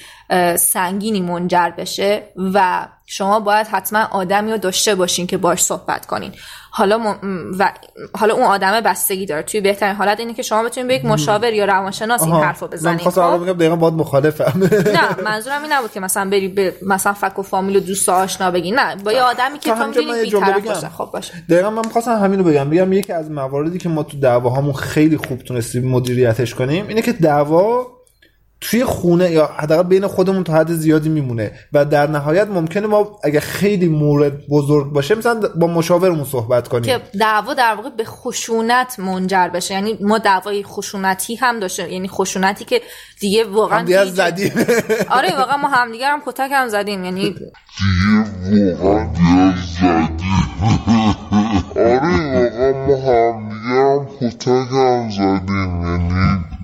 سنگینی منجر بشه و شما باید حتما آدمی رو داشته باشین که باش صحبت کنین. حالا م... و حالا اون آدم بستگی داره. توی بهترین حالت اینه که شما بتونید به یک مشاور یا روانشناس این
آها.
حرف رو
من
بزنید
خواستم
خب؟
بگم دقیقا باید مخالفم.
نه منظورم این نبود که مثلا بری به مثلا فک و فامیل و دوست و آشنا بگی نه با یه آدمی که تو
من بگم.
باشه. خب باشه.
دقیقا من می‌خواستم همین رو بگم بگم. یکی از مواردی که ما تو دعواهامون خیلی خوب تونستیم مدیریتش کنیم اینه که دعوا توی خونه یا حداقل بین خودمون تا حد زیادی میمونه و در نهایت ممکنه ما اگه خیلی مورد بزرگ باشه مثلا با مشاورمون صحبت کنیم.
که دعوا در واقع به خشونت منجر بشه. یعنی ما دعوای خشونتی هم داشته یعنی خشونتی که دیگه واقعا
هم دیگه زدیم.
آره واقعا ما همدیگه هم کتک هم زدیم. یعنی
واقعا نیاز زدیم. آره واقعا ما همدیگه هم کتک هم زدیم. یعنی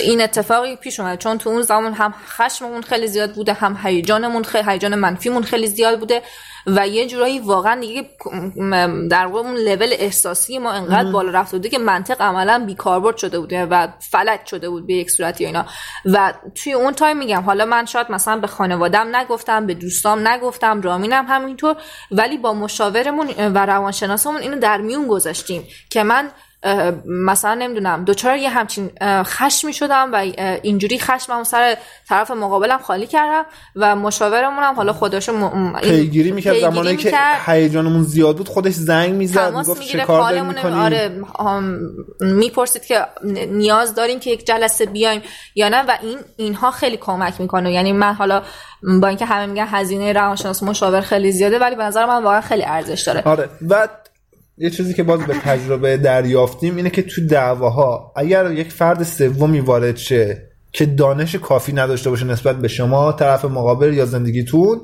این اتفاقی پیش اومده چون تو اون زمان هم خشممون خیلی زیاد بوده هم هیجانمون خیلی هیجان منفیمون خیلی زیاد بوده و یه جورایی واقعا دیگه در واقع اون لول احساسی ما انقدر بالا رفته بوده که منطق عملا بیکاربرد شده بوده و فلج شده بود به یک صورتی و اینا. و توی اون تایم میگم حالا من شاید مثلا به خانوادم نگفتم به دوستام نگفتم رامینم همینطور ولی با مشاورمون و روانشناسمون اینو در میون گذاشتیم که من مثلا نمی‌دونم دوچار یه همچین خشمی شدم و اینجوری خشمم سر طرف مقابلم خالی کردم و مشاورمونم حالا خودشو م...
پیگیری می‌کرد زمانی که. هیجانمون زیاد بود خودش زنگ می‌زد می‌گفت چه
می‌گیره
کار داری
حالمون
می‌کنی؟
آره می‌پرسید که نیاز داریم که یک جلسه بیایم یا نه؟ و این اینها خیلی کمک می‌کنه. یعنی من حالا با اینکه همه میگن هزینه روانشناس مشاور خیلی زیاده ولی به نظر من واقعا خیلی ارزش داره.
آره. و یه چیزی که باز به تجربه دریافتیم اینه که تو دعواها اگر یک فرد سومی وارد شه که دانش کافی نداشته باشه نسبت به شما طرف مقابل یا زندگیتون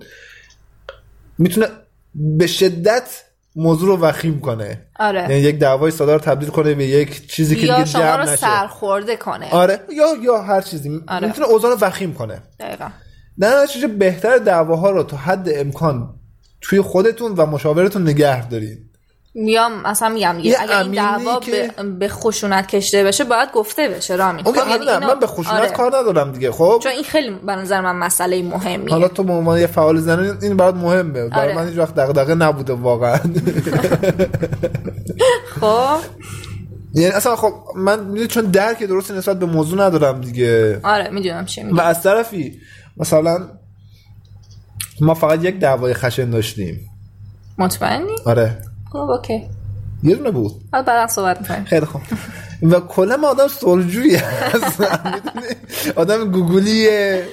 می‌تونه به شدت موضوع رو وخیم کنه.
آره.
یعنی یک دعوای ساده رو تبدیل کنه به یک چیزی که
یا
دیگه
شما رو
نشه.
سرخورده کنه.
آره. یا یا هر چیزی.
آره.
می‌تونه اوضاع رو وخیم کنه.
دقیقا.
در نتیجه بهتر دعواها رو تا حد امکان توی خودتون و مشاورتون نگه دارین.
میام مثلا میگم اگر این دعوا
که-
به, خشونت کشیده بشه باید گفته بشه رامین خب، یعنی
نه
اینو-
من به خشونت
آره.
کار ندارم دیگه خب؟
چون این خیلی به نظر من مسئله مهمیه.
حالا تو به عنوان یه فعال زنان این برات مهمه. برای
آره.
من هیچ وقت دغدغه نبوده واقعا.
خب.
یعنی اصلا خب من چون درک درستی نسبت به موضوع ندارم دیگه.
آره می‌دونم چی
و
میگی
از طرفی مثلا ما فقط یک دعوای خشن داشتیم.
مطمئنی؟
آره.
خب اوکی.
یه دونه بود.
حالا بعدا صحبت می‌کنیم.
خیلی خوب. و کلا ما آدم سلجویی می‌دونی؟ آدم گوگلیه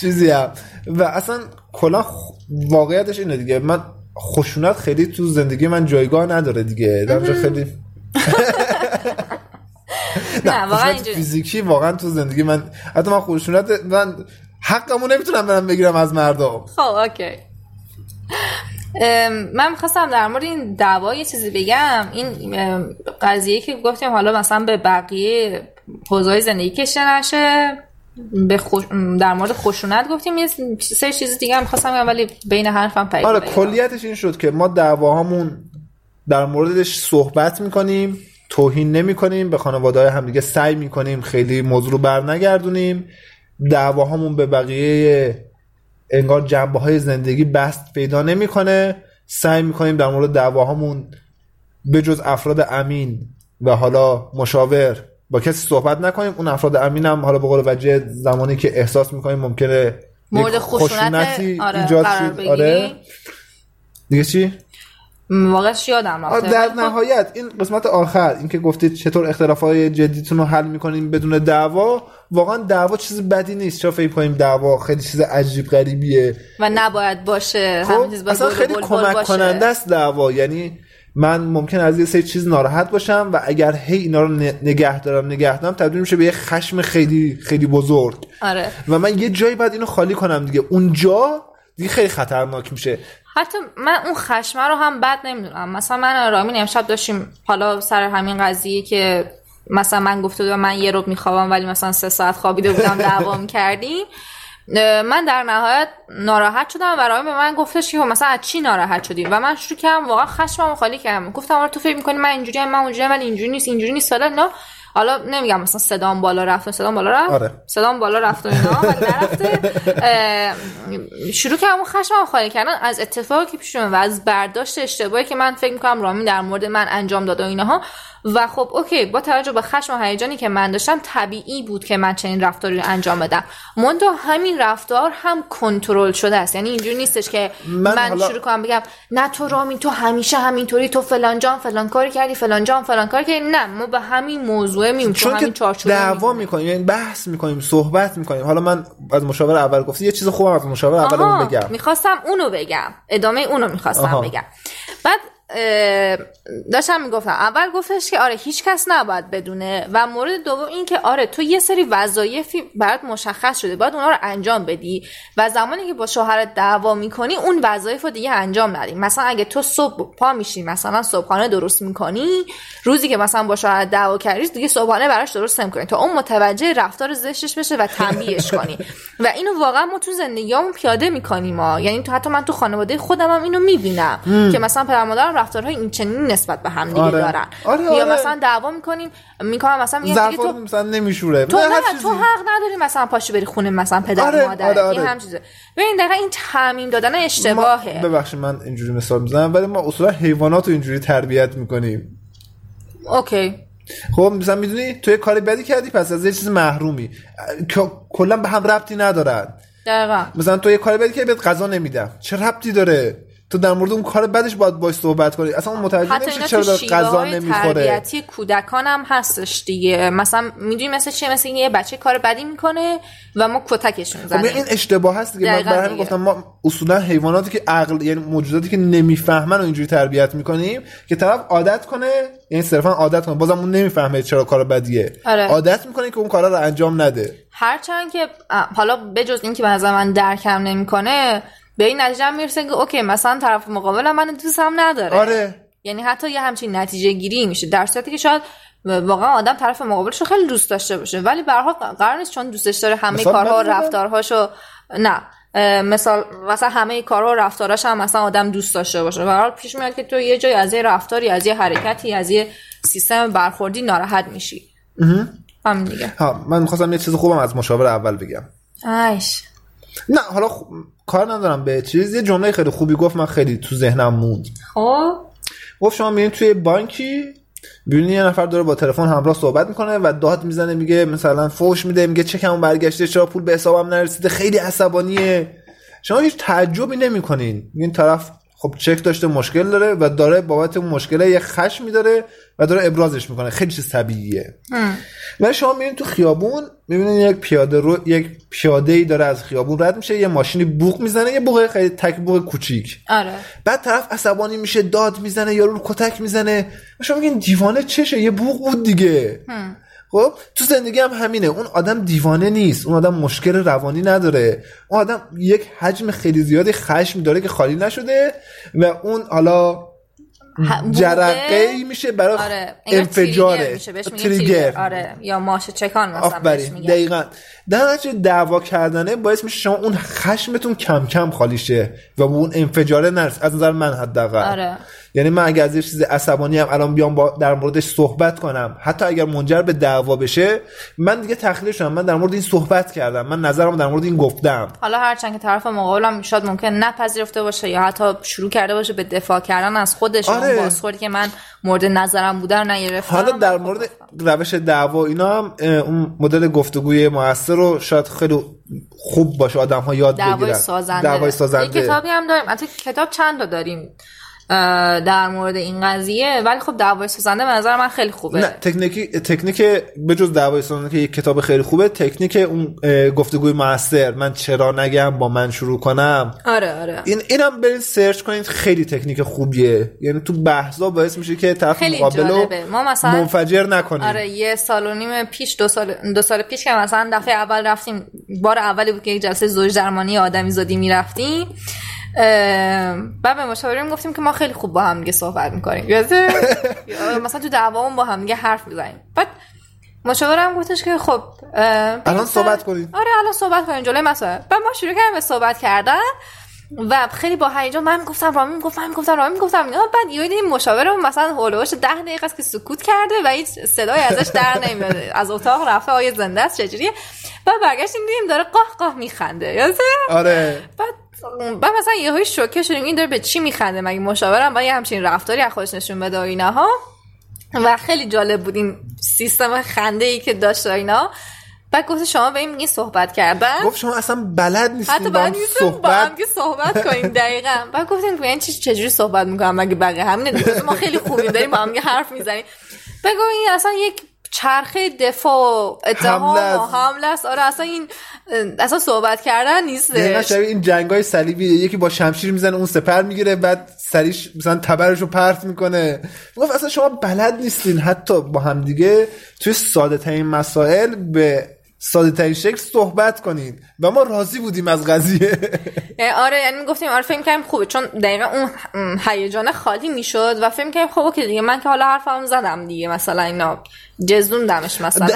چیزی هم. و اصلا کلا واقعیتش اینه دیگه. من خشونت خیلی تو زندگی من جایگاه نداره دیگه. در خیلی
نه واقعا
فیزیکی واقعا تو زندگی من حتی من خشونت من حقمو نمی‌تونم برم بگیرم از مردم.
خب اوکی. من می‌خواستم در مورد این دعوا یه چیزی بگم. این قضیه که گفتیم حالا مثلا به بقیه حوزه‌های زندگی کشته نشه به خوش... در مورد خشونت گفتیم. یه سه چیز دیگه هم می‌خواستم بگم ولی بین حرفم پرید
آره. کلیتش این شد که ما دعواهامون در موردش صحبت می‌کنیم توهین نمی‌کنیم به خانواده های همدیگه سعی می‌کنیم خیلی موضوع رو بر نگردونیم دعواهامون به بقیه انگار جنبه های زندگی بست پیدا نمی‌کنه. سعی می‌کنیم در مورد دعواهامون به جز افراد امین و حالا مشاور با کسی صحبت نکنیم. اون افراد امین هم حالا به قول وجه زمانی که احساس می‌کنیم ممکنه
مورد
خشونتی
آره
ایجاد شد. آره. دیگه چی؟
واقعش یادم رفته.
در
خب،
نهایت این قسمت آخر اینکه گفتید چطور اختلاف های جدیتون رو حل می‌کنیم بدون دعوا واقعا دعوا چیز بدی نیست. چرا فکر کنیم دعوا خیلی چیز عجیب غریبیه؟
و نباید باشه.
خب اصلا خیلی کمک
باشه.
کننده است دعوا. یعنی من ممکن از یه سری چیز ناراحت باشم و اگر هی اینا رو نگه دارم نگه دارم تبدیل میشه به یه خشم خیلی خیلی بزرگ.
آره.
و من یه جایی باید اینو خالی کنم دیگه. اونجا دیگه خیلی خطرناک میشه.
حتی من اون خشمه رو هم بد نمی‌دونم. مثلا من رامین امشب داشتیم حالا سر همین قضیه که مثلا من گفته بودم من یه رو میخوابم ولی مثلا سه ساعت خوابیده بودم دعوام کردیم. من در نهایت ناراحت شدم و رامین به من گفتش که خب مثلا از چی ناراحت شدی؟ و من شروع کردم واقعا خشممو خالی کردم. گفتم آره تو فکر می‌کنی من اینجوری من اونجوری ولی اینجوری نیست اینجوری نیست حالا نه حالا نمیگم مثلا صدام بالا رفت صدام بالا رفت.
آره.
صدام بالا رفت و اینا ولی نرفته. شروع کردم خشمم خالی کردن. از اتفاقی که پیش و از برداشت اشتباهی که من فکر می‌کنم رامین در مورد من انجام داده و اینها و خب اوکی با توجه به خشم و هیجانی که من داشتم طبیعی بود که من چنین رفتاری رو انجام بدم. منتها همین رفتار هم کنترل شده است. یعنی اینجوری نیستش که
من
من,
حالا-
شروع کنم بگم نه تو رامین تو همیشه همینطوری تو فلان جان فلان کاری کردی فلان جان فلان کاری کردی. نه ما به همین موضوع میم تو
چون که
همین چارچوب
دعوا می‌کنیم. یعنی بحث می‌کنیم صحبت می‌کنیم. حالا من از مشاور اول گفتی یه چیز خوبم از مشاور اول اون بگم.
می‌خواستم اونو بگم. ادامه اونو می‌خواستم
آها.
بگم. بعد داشتم می‌گفتم اول گفتش که آره هیچ کس نباید بدونه و مورد دوم این که آره تو یه سری وظایفی برات مشخص شده باید اونا رو انجام بدی و زمانی که با شوهرت دعوا می‌کنی اون وظایف رو دیگه انجام ندی. مثلا اگه تو صبح پا میشی مثلا صبحانه درست می‌کنی روزی که مثلا با شوهرت دعوا کردی دیگه صبحانه براش درست نمی‌کنی تا اون متوجه رفتار زشتش بشه و تنبیهش کنی. و اینو واقعا ما تو زندگیامون پیاده می‌کنیم ما یعنی تو حتی من تو خانواده خودم هم اینو می‌بینم که مثلا پدر مادرم رفتارهای این چنین نسبت به هم دیگه
آره.
دارن.
آره،
یا
آره.
مثلا دعوا می‌کنیم می‌کنم مثلا میگم دیگه تو
مثلا نمیشوره.
تو
نه،
نه. تو حق نداری مثلا پاشو بری خونه مثلا پدر
آره،
مادر.
آره، آره.
این هم چیزه. ببین دقیقا این تعمیم دادن اشتباهه.
ما- ببخشید من اینجوری مثال می‌زنم ولی ما اصولا حیوانات رو اینجوری تربیت می‌کنیم.
اوکی.
خب مثلا می‌دونی تو یه کاری بدی کردی پس از یه چیز محرومی. کلا به هم ربطی ندارن.
دقیقا.
مثلا تو یه کاری بدی که بهت غذا نمیدم چه ربطی داره؟ تو در مورد اون کار بدش باید باش صحبت کنی. اصلا اون متوجه نمیشه چرا غذا نمی‌خوره.
تربیتی کودکان هم هستش دیگه. مثلا می‌دونی مثل چیه مثل اینکه یه بچه کار بدی می‌کنه و ما کتکشون
خب
زنیم
این اشتباه هست دیگه. من برای. گفتم ما اصولا حیواناتی که عقل یعنی موجوداتی که نمی‌فهمن و اینجوری تربیت می‌کنیم که طرف عادت کنه یعنی صرفا عادت کنه. بازم اون نمی‌فهمه چرا کار بدیه.
آره.
عادت می‌کنه که اون کارا رو انجام نده.
هرچند که حالا بجز این که به نظر من درکم نمی‌کنه به این نتیجه هم می‌رسه که اوکی مثلا طرف مقابلم من دوست هم نداره.
آره.
یعنی حتی یه همچین نتیجه گیری میشه در صورتی که شاید واقعا آدم طرف مقابلش رو خیلی دوست داشته باشه ولی به حال قرار نیست چون دوستش داره همه کارها و؟ رفتارهاشو نه. مثال مثلا همه کارها و رفتاراش هم مثلا آدم دوست داشته باشه. حال پیش میاد که تو یه جای از یه رفتاری از یه حرکتی از یه سیستم برخوردی ناراحت میشی. همین دیگه.
ها من می‌خواستم یه چیز خوبم از مشاور اول بگم.
ایش
نه حالا خ... کار ندارم به چیز. یه جمله خیلی خوبی گفت من خیلی تو ذهنم موند.
خب.
گفت شما میرین توی بانکی ببینی یه نفر داره با تلفن همراه صحبت می‌کنه و داد می‌زنه میگه مثلا فوش میده میگه چکمون برگشته چرا پول به حسابم نرسیده خیلی عصبانیه. شما هیچ تعجبی نمی‌کنین. این طرف خب چک داشته مشکل داره و داره بابت اون مشکله یه خشمی داره و داره ابرازش می‌کنه. خیلی چیز طبیعیه. ولی شما میرین تو خیابون می‌بینین یک پیاده رو یک پیاده ای داره از خیابون رد میشه یه ماشینی بوق می‌زنه یه بوق خیلی تک بوق کوچیک.
آره.
بعد طرف عصبانی میشه داد می‌زنه یا رو کتک می‌زنه. و شما میگین دیوانه چشه؟ یه بوق بود دیگه. خب تو زندگی هم همینه. اون آدم دیوانه نیست. اون آدم مشکل روانی نداره. اون آدم یک حجم خیلی زیادی خشم داره که خالی نشده و اون حالا جرقه ای میشه برای
آره
انفجاره
تریگر. آره یا ماشه چکان مثلا بهش
آفرین.
میگن.
دقیقا. در نتیجه دعوا کردنه باعث میشه شما اون خشمتون کم کم خالی شه و اون انفجاره نرس از نظر من حداقل.
آره.
یعنی من اگر از یه چیز عصبانی هم الان بیام با در موردش صحبت کنم حتی اگر منجر به دعوا بشه من دیگه تخلیه شدم من در مورد این صحبت کردم من نظرم در مورد این گفتم.
حالا هرچند که طرف مقابلم شاید ممکن نپذیرفته باشه یا حتی شروع کرده باشه به دفاع کردن از خودش
آره.
بازخوردی که من مورد نظرم بوده رو نگرفتم.
حالا در مورد روش دعوا اینا هم اون مدل گفتگوی موثر رو شاید خیلی خوب باشه آدم ها یاد
دعوای
بگیرن.
سازنده.
دعوای
یه
سازنده.
کتابی هم داریم البته کتاب چند تا داریم؟ در مورد این قضیه. ولی خب دعوای سازنده به نظر من خیلی خوبه.
نه تکنیکی تکنیک به جز دعوای سازنده که یک کتاب خیلی خوبه تکنیک اون گفتگوی موثر. من چرا نگم؟ با من شروع کنم.
آره آره.
این اینم برید سرچ کنید خیلی تکنیک خوبیه. یعنی تو بحثا باعث میشه که طرف
خیلی
مقابل رو.
ما مثلا-
منفجر نکنید
آره یه سال و نیم پیش دو سال دو سال پیش که مثلا دفعه اول رفتیم بار اولی بود که یک جلسه زوج درمانی آدمی زادی می‌رفتیم. بعد به مشاورین گفتیم که ما خیلی خوب با هم دیگه صحبت می‌کنیم. یادته یا مثلا تو دعوامون با هم دیگه حرف می‌زنیم. بعد مشاورم گفتش که خب
الان صحبت کنید.
آره الان صحبت کنیم جلوی مسائل بعد ما شروع کردیم به صحبت کردن و خیلی با هیجان من گفتم رامین گفت من گفتم رامین گفتم اینا بعد یه دیدیم مشاورمون مثلا هولوش ده دقیقه است که سکوت کرده و هیچ صدای ازش در نمیاد. از اتاق رفته آیه زنده است چجوریه؟ بعد برگشتیم دیدیم داره قاه قاه میخنده. یادته؟
آره.
بعد بعد مثلا یهو شوکه شدیم این داره به چی میخنده؟ مگه مشاورم با یه همچین رفتاری از خودش نشون بده و اینها و خیلی جالب بود این سیستم خنده ای که داشت اینا. بعد گفت شما به این میگی صحبت کردن
گفت شما اصلا بلد
حتی
نیستین
بعد
هم
نیستم با هم که صحبت کنیم دقیقا. بعد گفتیم که یعنی چی چجوری صحبت می‌کنم؟ مگه بقیه همینه؟ ما خیلی خوبیم داریم با هم حرف می‌زنیم. بگو این اصلا یک چرخه دفاع و اتهام
حمله
و. حمله است. آره اصلا این اصلا صحبت کردن نیستش.
شبیه این جنگ های صلیبی یکی با شمشیر می‌زنه اون سپر می‌گیره بعد سریش مثلا تبرش رو پرت می‌کنه. گفت اصلا شما بلد نیستین. حتی با همدیگه توی ساده ترین مسائل به ساده ترین شکل صحبت کنین و ما راضی بودیم از قضیه.
آره یعنی گفتیم آره فکر کردیم خوبه چون دقیقا اون هیجان خالی می‌شد و فکر کردیم خب okay دیگه من که حالا حرفم زدم دیگه مثلا اینا چزوندمش مثلا.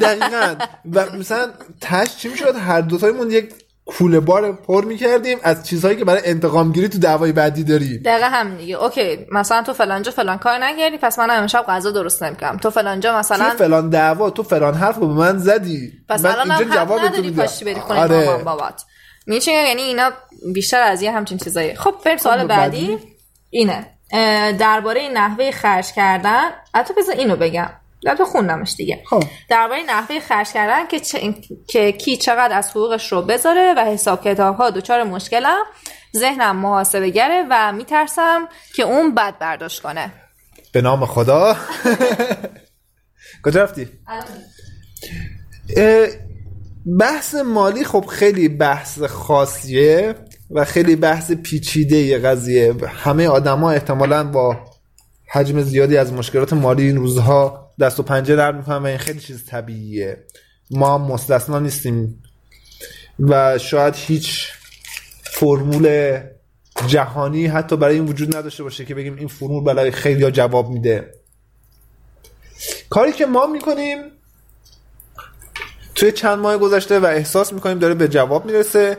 دقیقا. و مثلا تهش چی می‌شد؟ هر دوتایمون یک کوله بار پر می‌کردیم از چیزهایی که برای انتقام گیری تو دعوای بعدی داریم
دقیقا هم دیگه. okay مثلا تو فلانجا فلان کار نکردی پس من امشب غذا درست نمی‌کنم تو فلانجا مثلا
تو فلان دعوا تو فلان حرف رو به من زدی.
پس
من
الان هم
اینجا جواب تو
نداری. پاشی بری خونه
آره.
مامان بابات. میشه یعنی اینا بیشتر از یه همچین چیزایی. خب بریم سوال
خب،
بعدی؟
بعدی.
اینه. درباره نحوه خرج کردن. البته بذار اینو بگم. البته خوندمش دیگه
خب.
درباره نحوه خرج کردن که, چه... که کی چقدر از حقوقش رو بذاره و حساب کتاب ها دچار مشکلم ذهنم محاسبه گره و میترسم که اون بد برداشت کنه
به نام خدا کجا رفتی؟ بحث مالی خب خیلی بحث خاصیه و خیلی بحث پیچیده یه قضیه همه آدما احتمالا با حجم زیادی از مشکلات مالی این روزها دست و پنجه در می‌کنن و این خیلی چیز طبیعیه. ما مستثنا نیستیم و شاید هیچ فرمول جهانی حتی برای این وجود نداشته باشه که بگیم این فرمول برای خیلی جواب میده. کاری که ما می‌کنیم توی چند ماه گذشته و احساس می‌کنیم داره به جواب می‌رسه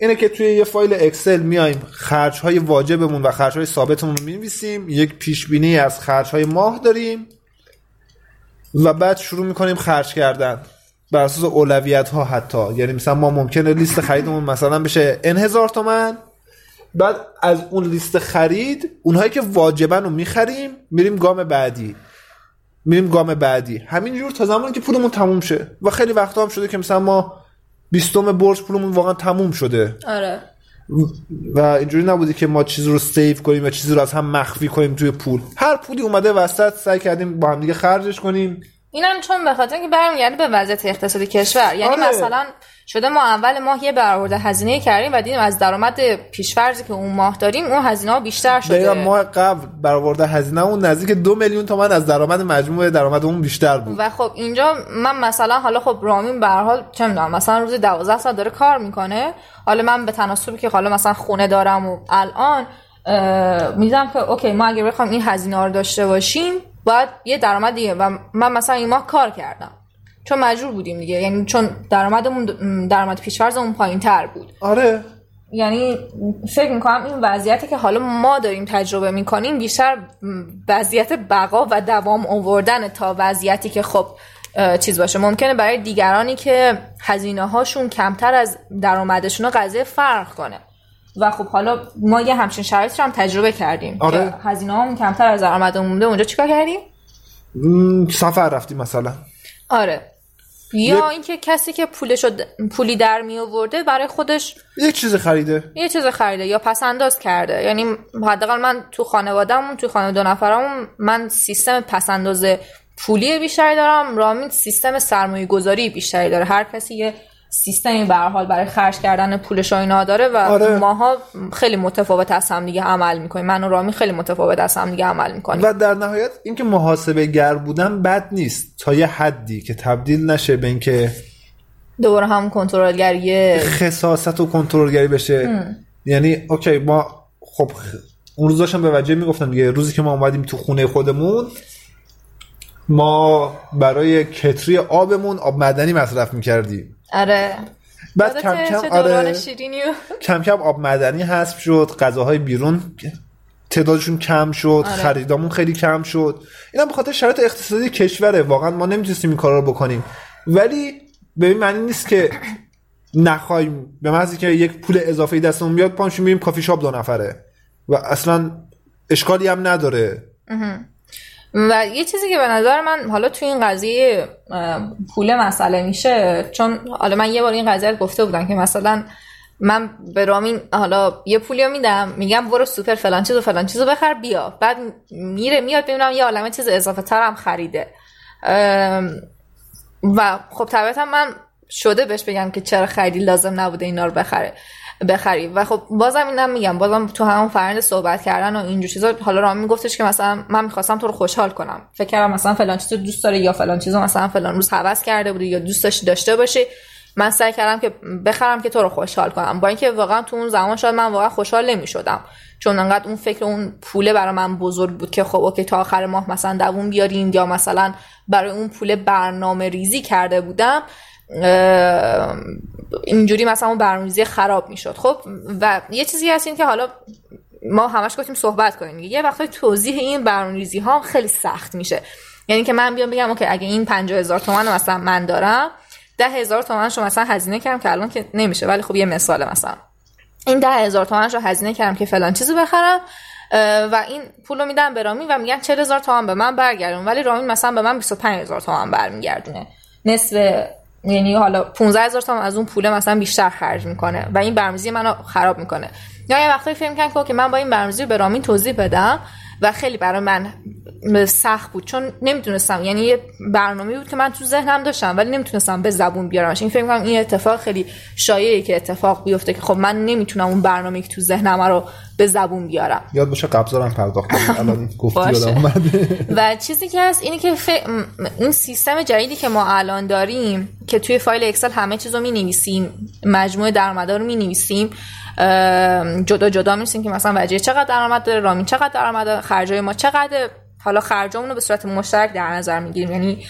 اینه که توی یه فایل اکسل میایم خرج های واجبمون و خرج های ثابتمون رو می‌نویسیم. یک پیش بینی از خرج های ماه داریم. و بعد شروع می‌کنیم خرج کردن. بر اساس اولویت ها حتی. یعنی مثلا ما ممکنه لیست خریدمون مثلا بشه ان هزار تومن. بعد از اون لیست خرید اونهایی که واجبن رو می‌خریم میریم گام بعدی. میریم گام بعدی. همینجور تا زمانی که پولمون تموم شه. و خیلی وقتا هم شده که مثلا ما بیستم برج پولمون واقعا تموم شده.
آره.
و اینجوری نبودی که ما چیزی رو سیو کنیم و چیزی رو از هم مخفی کنیم توی پول. هر پولی اومده وسط سعی کردیم با هم دیگه خرجش کنیم.
اینم چون به خاطر اینکه برمیگرده به وضعیت اقتصادی کشور. یعنی
آره.
مثلا شده ما اول ماه یه برآورده هزینه کردیم و دیدیم از درآمد پیشفرضی که اون ماه داریم اون هزینه ها بیشتر
دقیقا
شده
ماه قبل برآورده هزینه اون نزدیک دو میلیون تومن از درآمد مجموع درآمدمون بیشتر بود.
و خب اینجا من مثلا حالا خب رامین به هر حال چه می‌دونم مثلا روزی 12 ساعت داره کار می‌کنه. حالا من به تناسبی که حالا مثلا خونه دارم و الان می‌دونم که اوکی ما اگه بخوام این هزینه ها رو داشته باشیم باید یه درآمد دیگه و من مثلا این ماه کار کردم. چون مجبور بودیم دیگه. یعنی چون درآمدمون درآمد پیشفرضمون پایین تر بود.
آره.
یعنی فکر می‌کنم این وضعیتی که حالا ما داریم تجربه می‌کنیم بیشتر وضعیت بقا و دوام آوردن تا وضعیتی که خب چیز باشه. ممکنه برای دیگرانی که هزینه هاشون کمتر از درآمدشون قضیه فرق کنه. و خب حالا ما یه همچین شرایطی رو هم تجربه کردیم
آره.
که هزینه کمتر از درآمدمون مونده. اونجا چیکار کردیم؟
سفر رفتیم مثلا.
آره. یا اینکه کسی که پولشو پولی در می آورده برای خودش
یک چیز خریده.
یه چیز خریده یا پس انداز کرده. یعنی حداقل من تو خانوادهمون تو خانواده دو نفرمون من سیستم پس انداز پولی بیشتری دارم. رامین سیستم سرمایه گذاری بیشتری داره. هر کسی یه سیستمی به حال برای خرج کردن پولش و اینا داره و
آره.
ماها خیلی متفاوت از هم دیگه عمل می‌کنیم. من و رامین خیلی متفاوت از هم دیگه عمل می‌کنیم.
و در نهایت اینکه محاسبه گر بودن بد نیست تا یه حدی که تبدیل نشه به اینکه
دوباره هم کنترلگری
خصاصت و کنترلگری بشه. یعنی اوکی ما خب اون روز داشتم به وجه می‌گفتم دیگه روزی که ما اومدیم تو خونه خودمون ما برای کتری آبمون آب معدنی مصرف می‌کردیم.
آره.
بعد کم کم آره کم کم آب معدنی حذف شد غذاهای بیرون تعدادشون کم شد
آره.
خریدامون خیلی کم شد. اینا به خاطر شرایط اقتصادی کشوره. واقعا ما نمی‌تونستیم این کارا رو بکنیم. ولی به این معنی نیست که نخوایم به محضی که یک پول اضافه دستمون بیاد پانشون میریم کافی شاپ دو نفره. و اصلا اشکالی هم نداره.
و یه چیزی که به نظر من حالا تو این قضیه پول مسئله میشه چون حالا من یه بار این قضیه گفته بودم که مثلا من به رامین حالا یه پولی رو میدم میگم برو سوپر فلان چیز و فلان چیز رو بخر بیا. بعد میره میاد ببینم یه عالمه چیز اضافه تر هم خریده. و خب طبیعتا من شده بهش بگم که چرا خریدی لازم نبوده اینا رو بخره. بخری و خب بازم اینم میگم بازم تو همون فرند صحبت کردن و اینجور چیزا حالا رامی گفتش که مثلا من می‌خواستم تو رو خوشحال کنم. فکر کردم مثلا فلان چیزو دوست داره یا فلان چیزو مثلا فلان روز هوس کرده بودی یا دوست داشتی داشته باشی من سعی کردم که بخرم که تو رو خوشحال کنم. با اینکه واقعا تو اون زمان شاید من واقعا خوشحال نمی‌شدم. چون انقدر اون فکر اون پوله برای من بزرگ بود که خب اوکی تا آخر ماه مثلا دووم بیاریم یا مثلا برای اون پول برنامه ریزی کرده بودم. اینجوری مثلا اون برنامه‌ریزی خراب می‌شد. خب و یه چیزی هست این که حالا ما همش گفتیم صحبت کنیم یه وقتی توضیح این برنامه‌ریزی ها خیلی سخت میشه. یعنی که من بیام بگم اوکی اگه این 50 هزار تومن رو مثلا من دارم ده هزار تومنش رو مثلا هزینه کردم که الان که نمیشه. ولی خب یه مثال مثلا. این ده هزار تومنش رو هزینه کردم که فلان چیزی بخرم و این پول رو میدم به رامین و میگن 40 هزار تومن به من برگردون. ولی رامین مثلا به من 25 هزار تومن برمیگردونه. نصف یعنی حالا 15 هزار تومن از اون پول مثلا بیشتر خرج می‌کنه و این برنامه‌ریزی منو خراب می‌کنه. یا یه وقتی فکر می‌کنم که من با این برنامه‌ریزی به رامین توضیح بدم. و خیلی برای من سخت بود چون نمی‌تونستم یعنی یه برنامه بود که من تو ذهنم داشتم ولی نمی‌تونستم به زبون بیارمش. این فکر می‌کنم این اتفاق خیلی شایعه که اتفاق بیفته که خب من نمی‌تونم اون برنامه که تو ذهنم رو به زبون بیارم.
یاد باشه قبضارم پرداخت الان گفتی
و چیزی که هست اینه که ف... این سیستم جدیدی که ما الان داریم که توی فایل اکسل همه چیز رو می نویسیم مجموعه درآمدا رو می نویسیم جدا جدا می که مثلا وجه چقدر درآمد داره رامین چقدر درآمد خرجای ما چقدر حالا خرجامون رو به صورت مشترک در نظر می‌گیریم. یعنی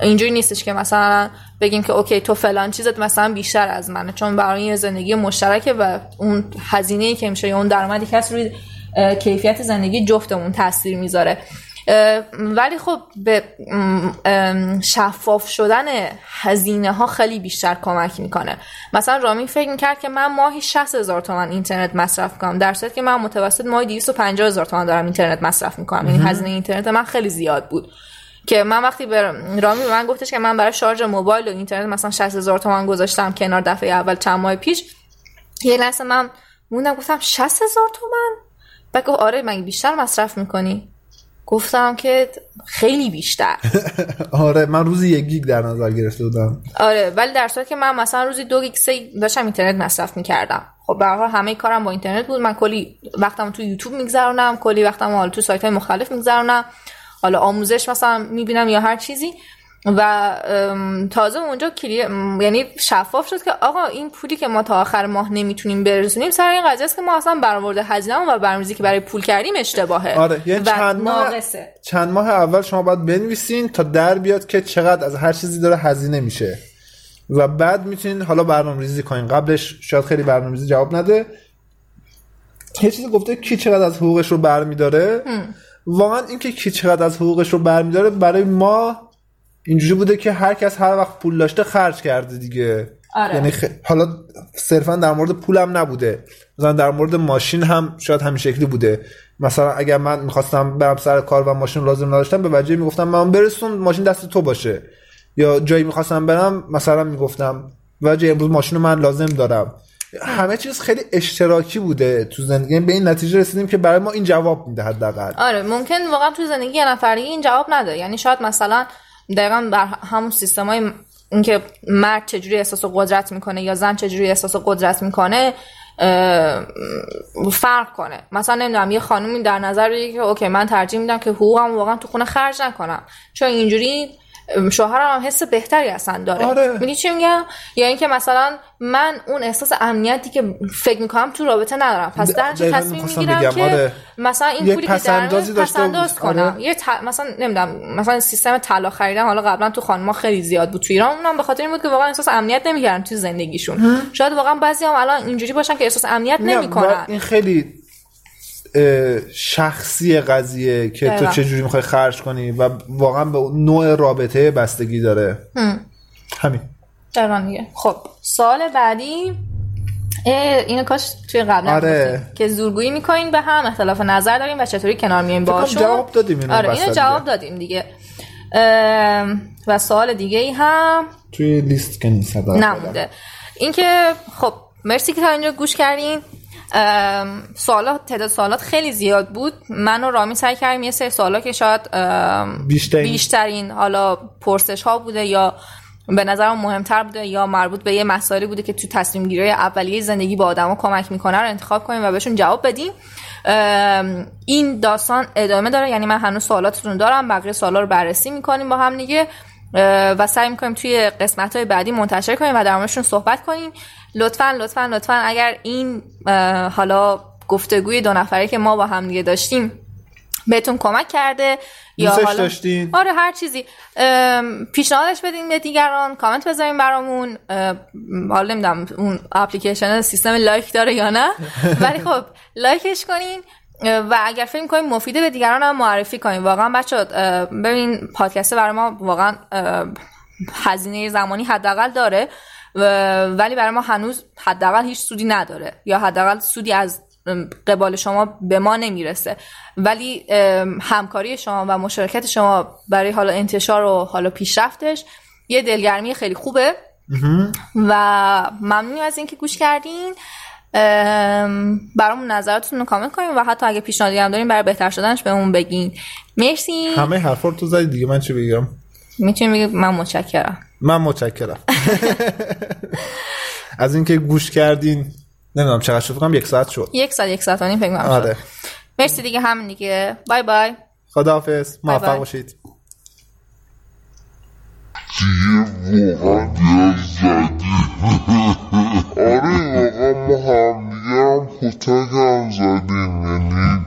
اینجوری نیستش که مثلا بگیم که اوکی تو فلان چیزت مثلا بیشتر از منه. چون برای یه زندگی مشترکه و اون هزینه که میشه یا اون درآمدی که روی کیفیت زندگی جفتمون تاثیر می‌ذاره. ولی خب به شفاف شدن هزینه ها خیلی بیشتر کمک می‌کنه. مثلا رامی فکر می‌کرد که من ماهی 60 هزار تومن اینترنت مصرف کنم در صورتی که من متوسط ماهی 250 هزار تومن دارم اینترنت مصرف می‌کنم. یعنی هزینه اینترنت من خیلی زیاد بود. که من وقتی به رامی به من گفتش که من برای شارژ موبایل و اینترنت مثلا 60 هزار تومن گذاشتم کنار دفعه اول چند ماه پیش یه لحظه من موندم گفتم 60 هزار تومن بعد گفت آره من بیشتر مصرف می‌کنی؟ گفتم که خیلی بیشتر.
آره من روزی یک گیگ در نظر گرفته بودم.
آره ولی در صورتی که من مثلا روزی دو گیگ سه داشتم اینترنت مصرف می‌کردم. خب به حال همه کارم با اینترنت بود. من کلی وقتم تو یوتیوب میگذرونم کلی وقتم حالا تو سایت های مختلف میگذرونم. حالا آموزش مثلا می‌بینم یا هر چیزی. و تازه اونجا کلی یعنی شفاف شد که آقا این پولی که ما تا آخر ماه نمی‌تونیم برسونیم سر این قضیه است که ما اصلا برآورده هزینه‌مون و برنامه‌ریزی که برای پول کردیم اشتباهه.
آره یعنی چند ماه
ناقصه.
چند ماه اول شما باید بنویسین تا در بیاد که چقدر از هر چیزی داره هزینه میشه. و بعد می‌تونین حالا برنامه ریزی کنین. قبلش شاید خیلی برنامه ریزی جواب نده. یه چیزی گفته کی چقدر از حقوقش رو برمیداره؟ واقعا اینکه کی چقدر از حقوقش رو برمیداره برای ما اینجوری بوده که هر کس هر وقت پول داشته خرج کرده دیگه.
آره.
یعنی خ... حالا صرفا در مورد پولم نبوده. مثلا در مورد ماشین هم شاید همین شکلی بوده. مثلا اگر من می‌خواستم برم سر کار و ماشین لازم نداشتم به وجه می‌گفتم من برسون ماشین دست تو باشه. یا جایی می‌خواستم برم مثلا می‌گفتم وجه امروز ماشین رو من لازم دارم. همه چیز خیلی اشتراکی بوده تو زندگی. یعنی به این نتیجه رسیدیم که برای ما این جواب میده حداقل.
آره ممکن واقعا تو زندگی یه نفرگی این جواب نداره یعنی شاید مثلا دقیقا بر همون سیستم های اینکه مرد چجوری احساس قدرت می‌کنه یا زن چجوری احساس قدرت می‌کنه فرق کنه. مثلا نمی‌دونم یه خانومی در نظر بگیره که اوکی من ترجیح میدم که حقوقم واقعا تو خونه خرج نکنم. چون اینجوری شوهرم هم حس بهتری اصلا داره
آره.
می‌دونی چی میگم یا اینکه مثلا من اون احساس امنیتی که فکر می‌کنم تو رابطه ندارم پس در
دقیقاً
تصمیم می‌گیرم که
آره.
مثلا این پولی که
پسندازی
پسنداز. کنم
آره.
یه ت... مثلا نمی‌دونم مثلا سیستم طلا خریدن حالا قبلا تو خانم‌ها خیلی زیاد بود تو ایران اونم به خاطر این بود که واقعا احساس امنیت نمی‌کردن تو زندگیشون شاید واقعا بعضی هم الان اینجوری باشن که احساس امنیت نمی‌کنن
این خیلی شخصی قضیه که تو
دقیقاً.
چجوری می‌خوای خرج کنی و واقعا به نوع رابطه بستگی داره همین
دقیقاً دیگه خب سال بعدی اینو کاش توی قبلا
آره.
که زورگویی می‌کنین به هم اختلاف نظر داریم و چطوری کنار میایم باشون
جواب دادیم اینو
آره اینو
دیگه.
جواب دادیم دیگه و سوال دیگه ای هم
توی لیست که.
نمونده اینکه خب مرسی که تا اینجا گوش کردین سوالات تعداد سوالات خیلی زیاد بود. من و رامی سعی کردیم یه سری سوالا که شاید
بیشترین-
بیشترین حالا پرسش ها بوده یا به نظرم مهمتر بوده یا مربوط به یه مسائلی بوده که تو تصمیم گیری اولیه زندگی با آدما کمک می‌کنه رو انتخاب کنیم و بهشون جواب بدیم. این داستان ادامه داره. یعنی من هنوز سوالاتتون دارم بقیه سوالا رو بررسی می‌کنیم با هم دیگه. و سعی می‌کنیم توی قسمت های بعدی منتشر کنیم و در موردشون صحبت کنیم. لطفا لطفا لطفا. اگر این حالا گفتگوی دو نفره که ما با هم دیگه داشتیم بهتون کمک کرده یا حالا
داشتین؟
آره هر چیزی. پیشنهادش بدین به دیگران کامنت بذارین برامون. حالا نمی‌دونم اون اپلیکیشن سیستم لایک داره یا نه. ولی خب لایکش کنین. و اگر فکر کنین مفیده به دیگران هم معرفی کنین. واقعا بچه ببین پادکست برای ما واقعا هزینه زمانی حداقل داره. ولی برای ما هنوز حداقل هیچ سودی نداره یا حداقل سودی از قبال شما به ما نمی‌رسه. ولی همکاری شما و مشارکت شما برای حالا انتشار و حالا پیشرفتش یه دلگرمی خیلی خوبه. و ممنونی از اینکه گوش کردین. ام، برامون نظراتتون رو کامنت کنین و حتی اگه پیشنهادی هم دارین برای بهتر شدنش بهمون بگین. مرسی.
همه حرفا تو زدی دیگه من چی بگم؟
می‌تونی بگی من متشکرم.
من متشکرم. از اینکه گوش کردین نمی‌دونم چقدر شد کنم یک ساعت شد.
یک ساعت یک ساعت و نیم فکر
آره.
مرسی دیگه همین دیگه. بای بای.
خداحافظ. موفق باشید.
دیگه واقعا زدی آره واقعا ما هم دیگه هم کتک هم زدیم یعنی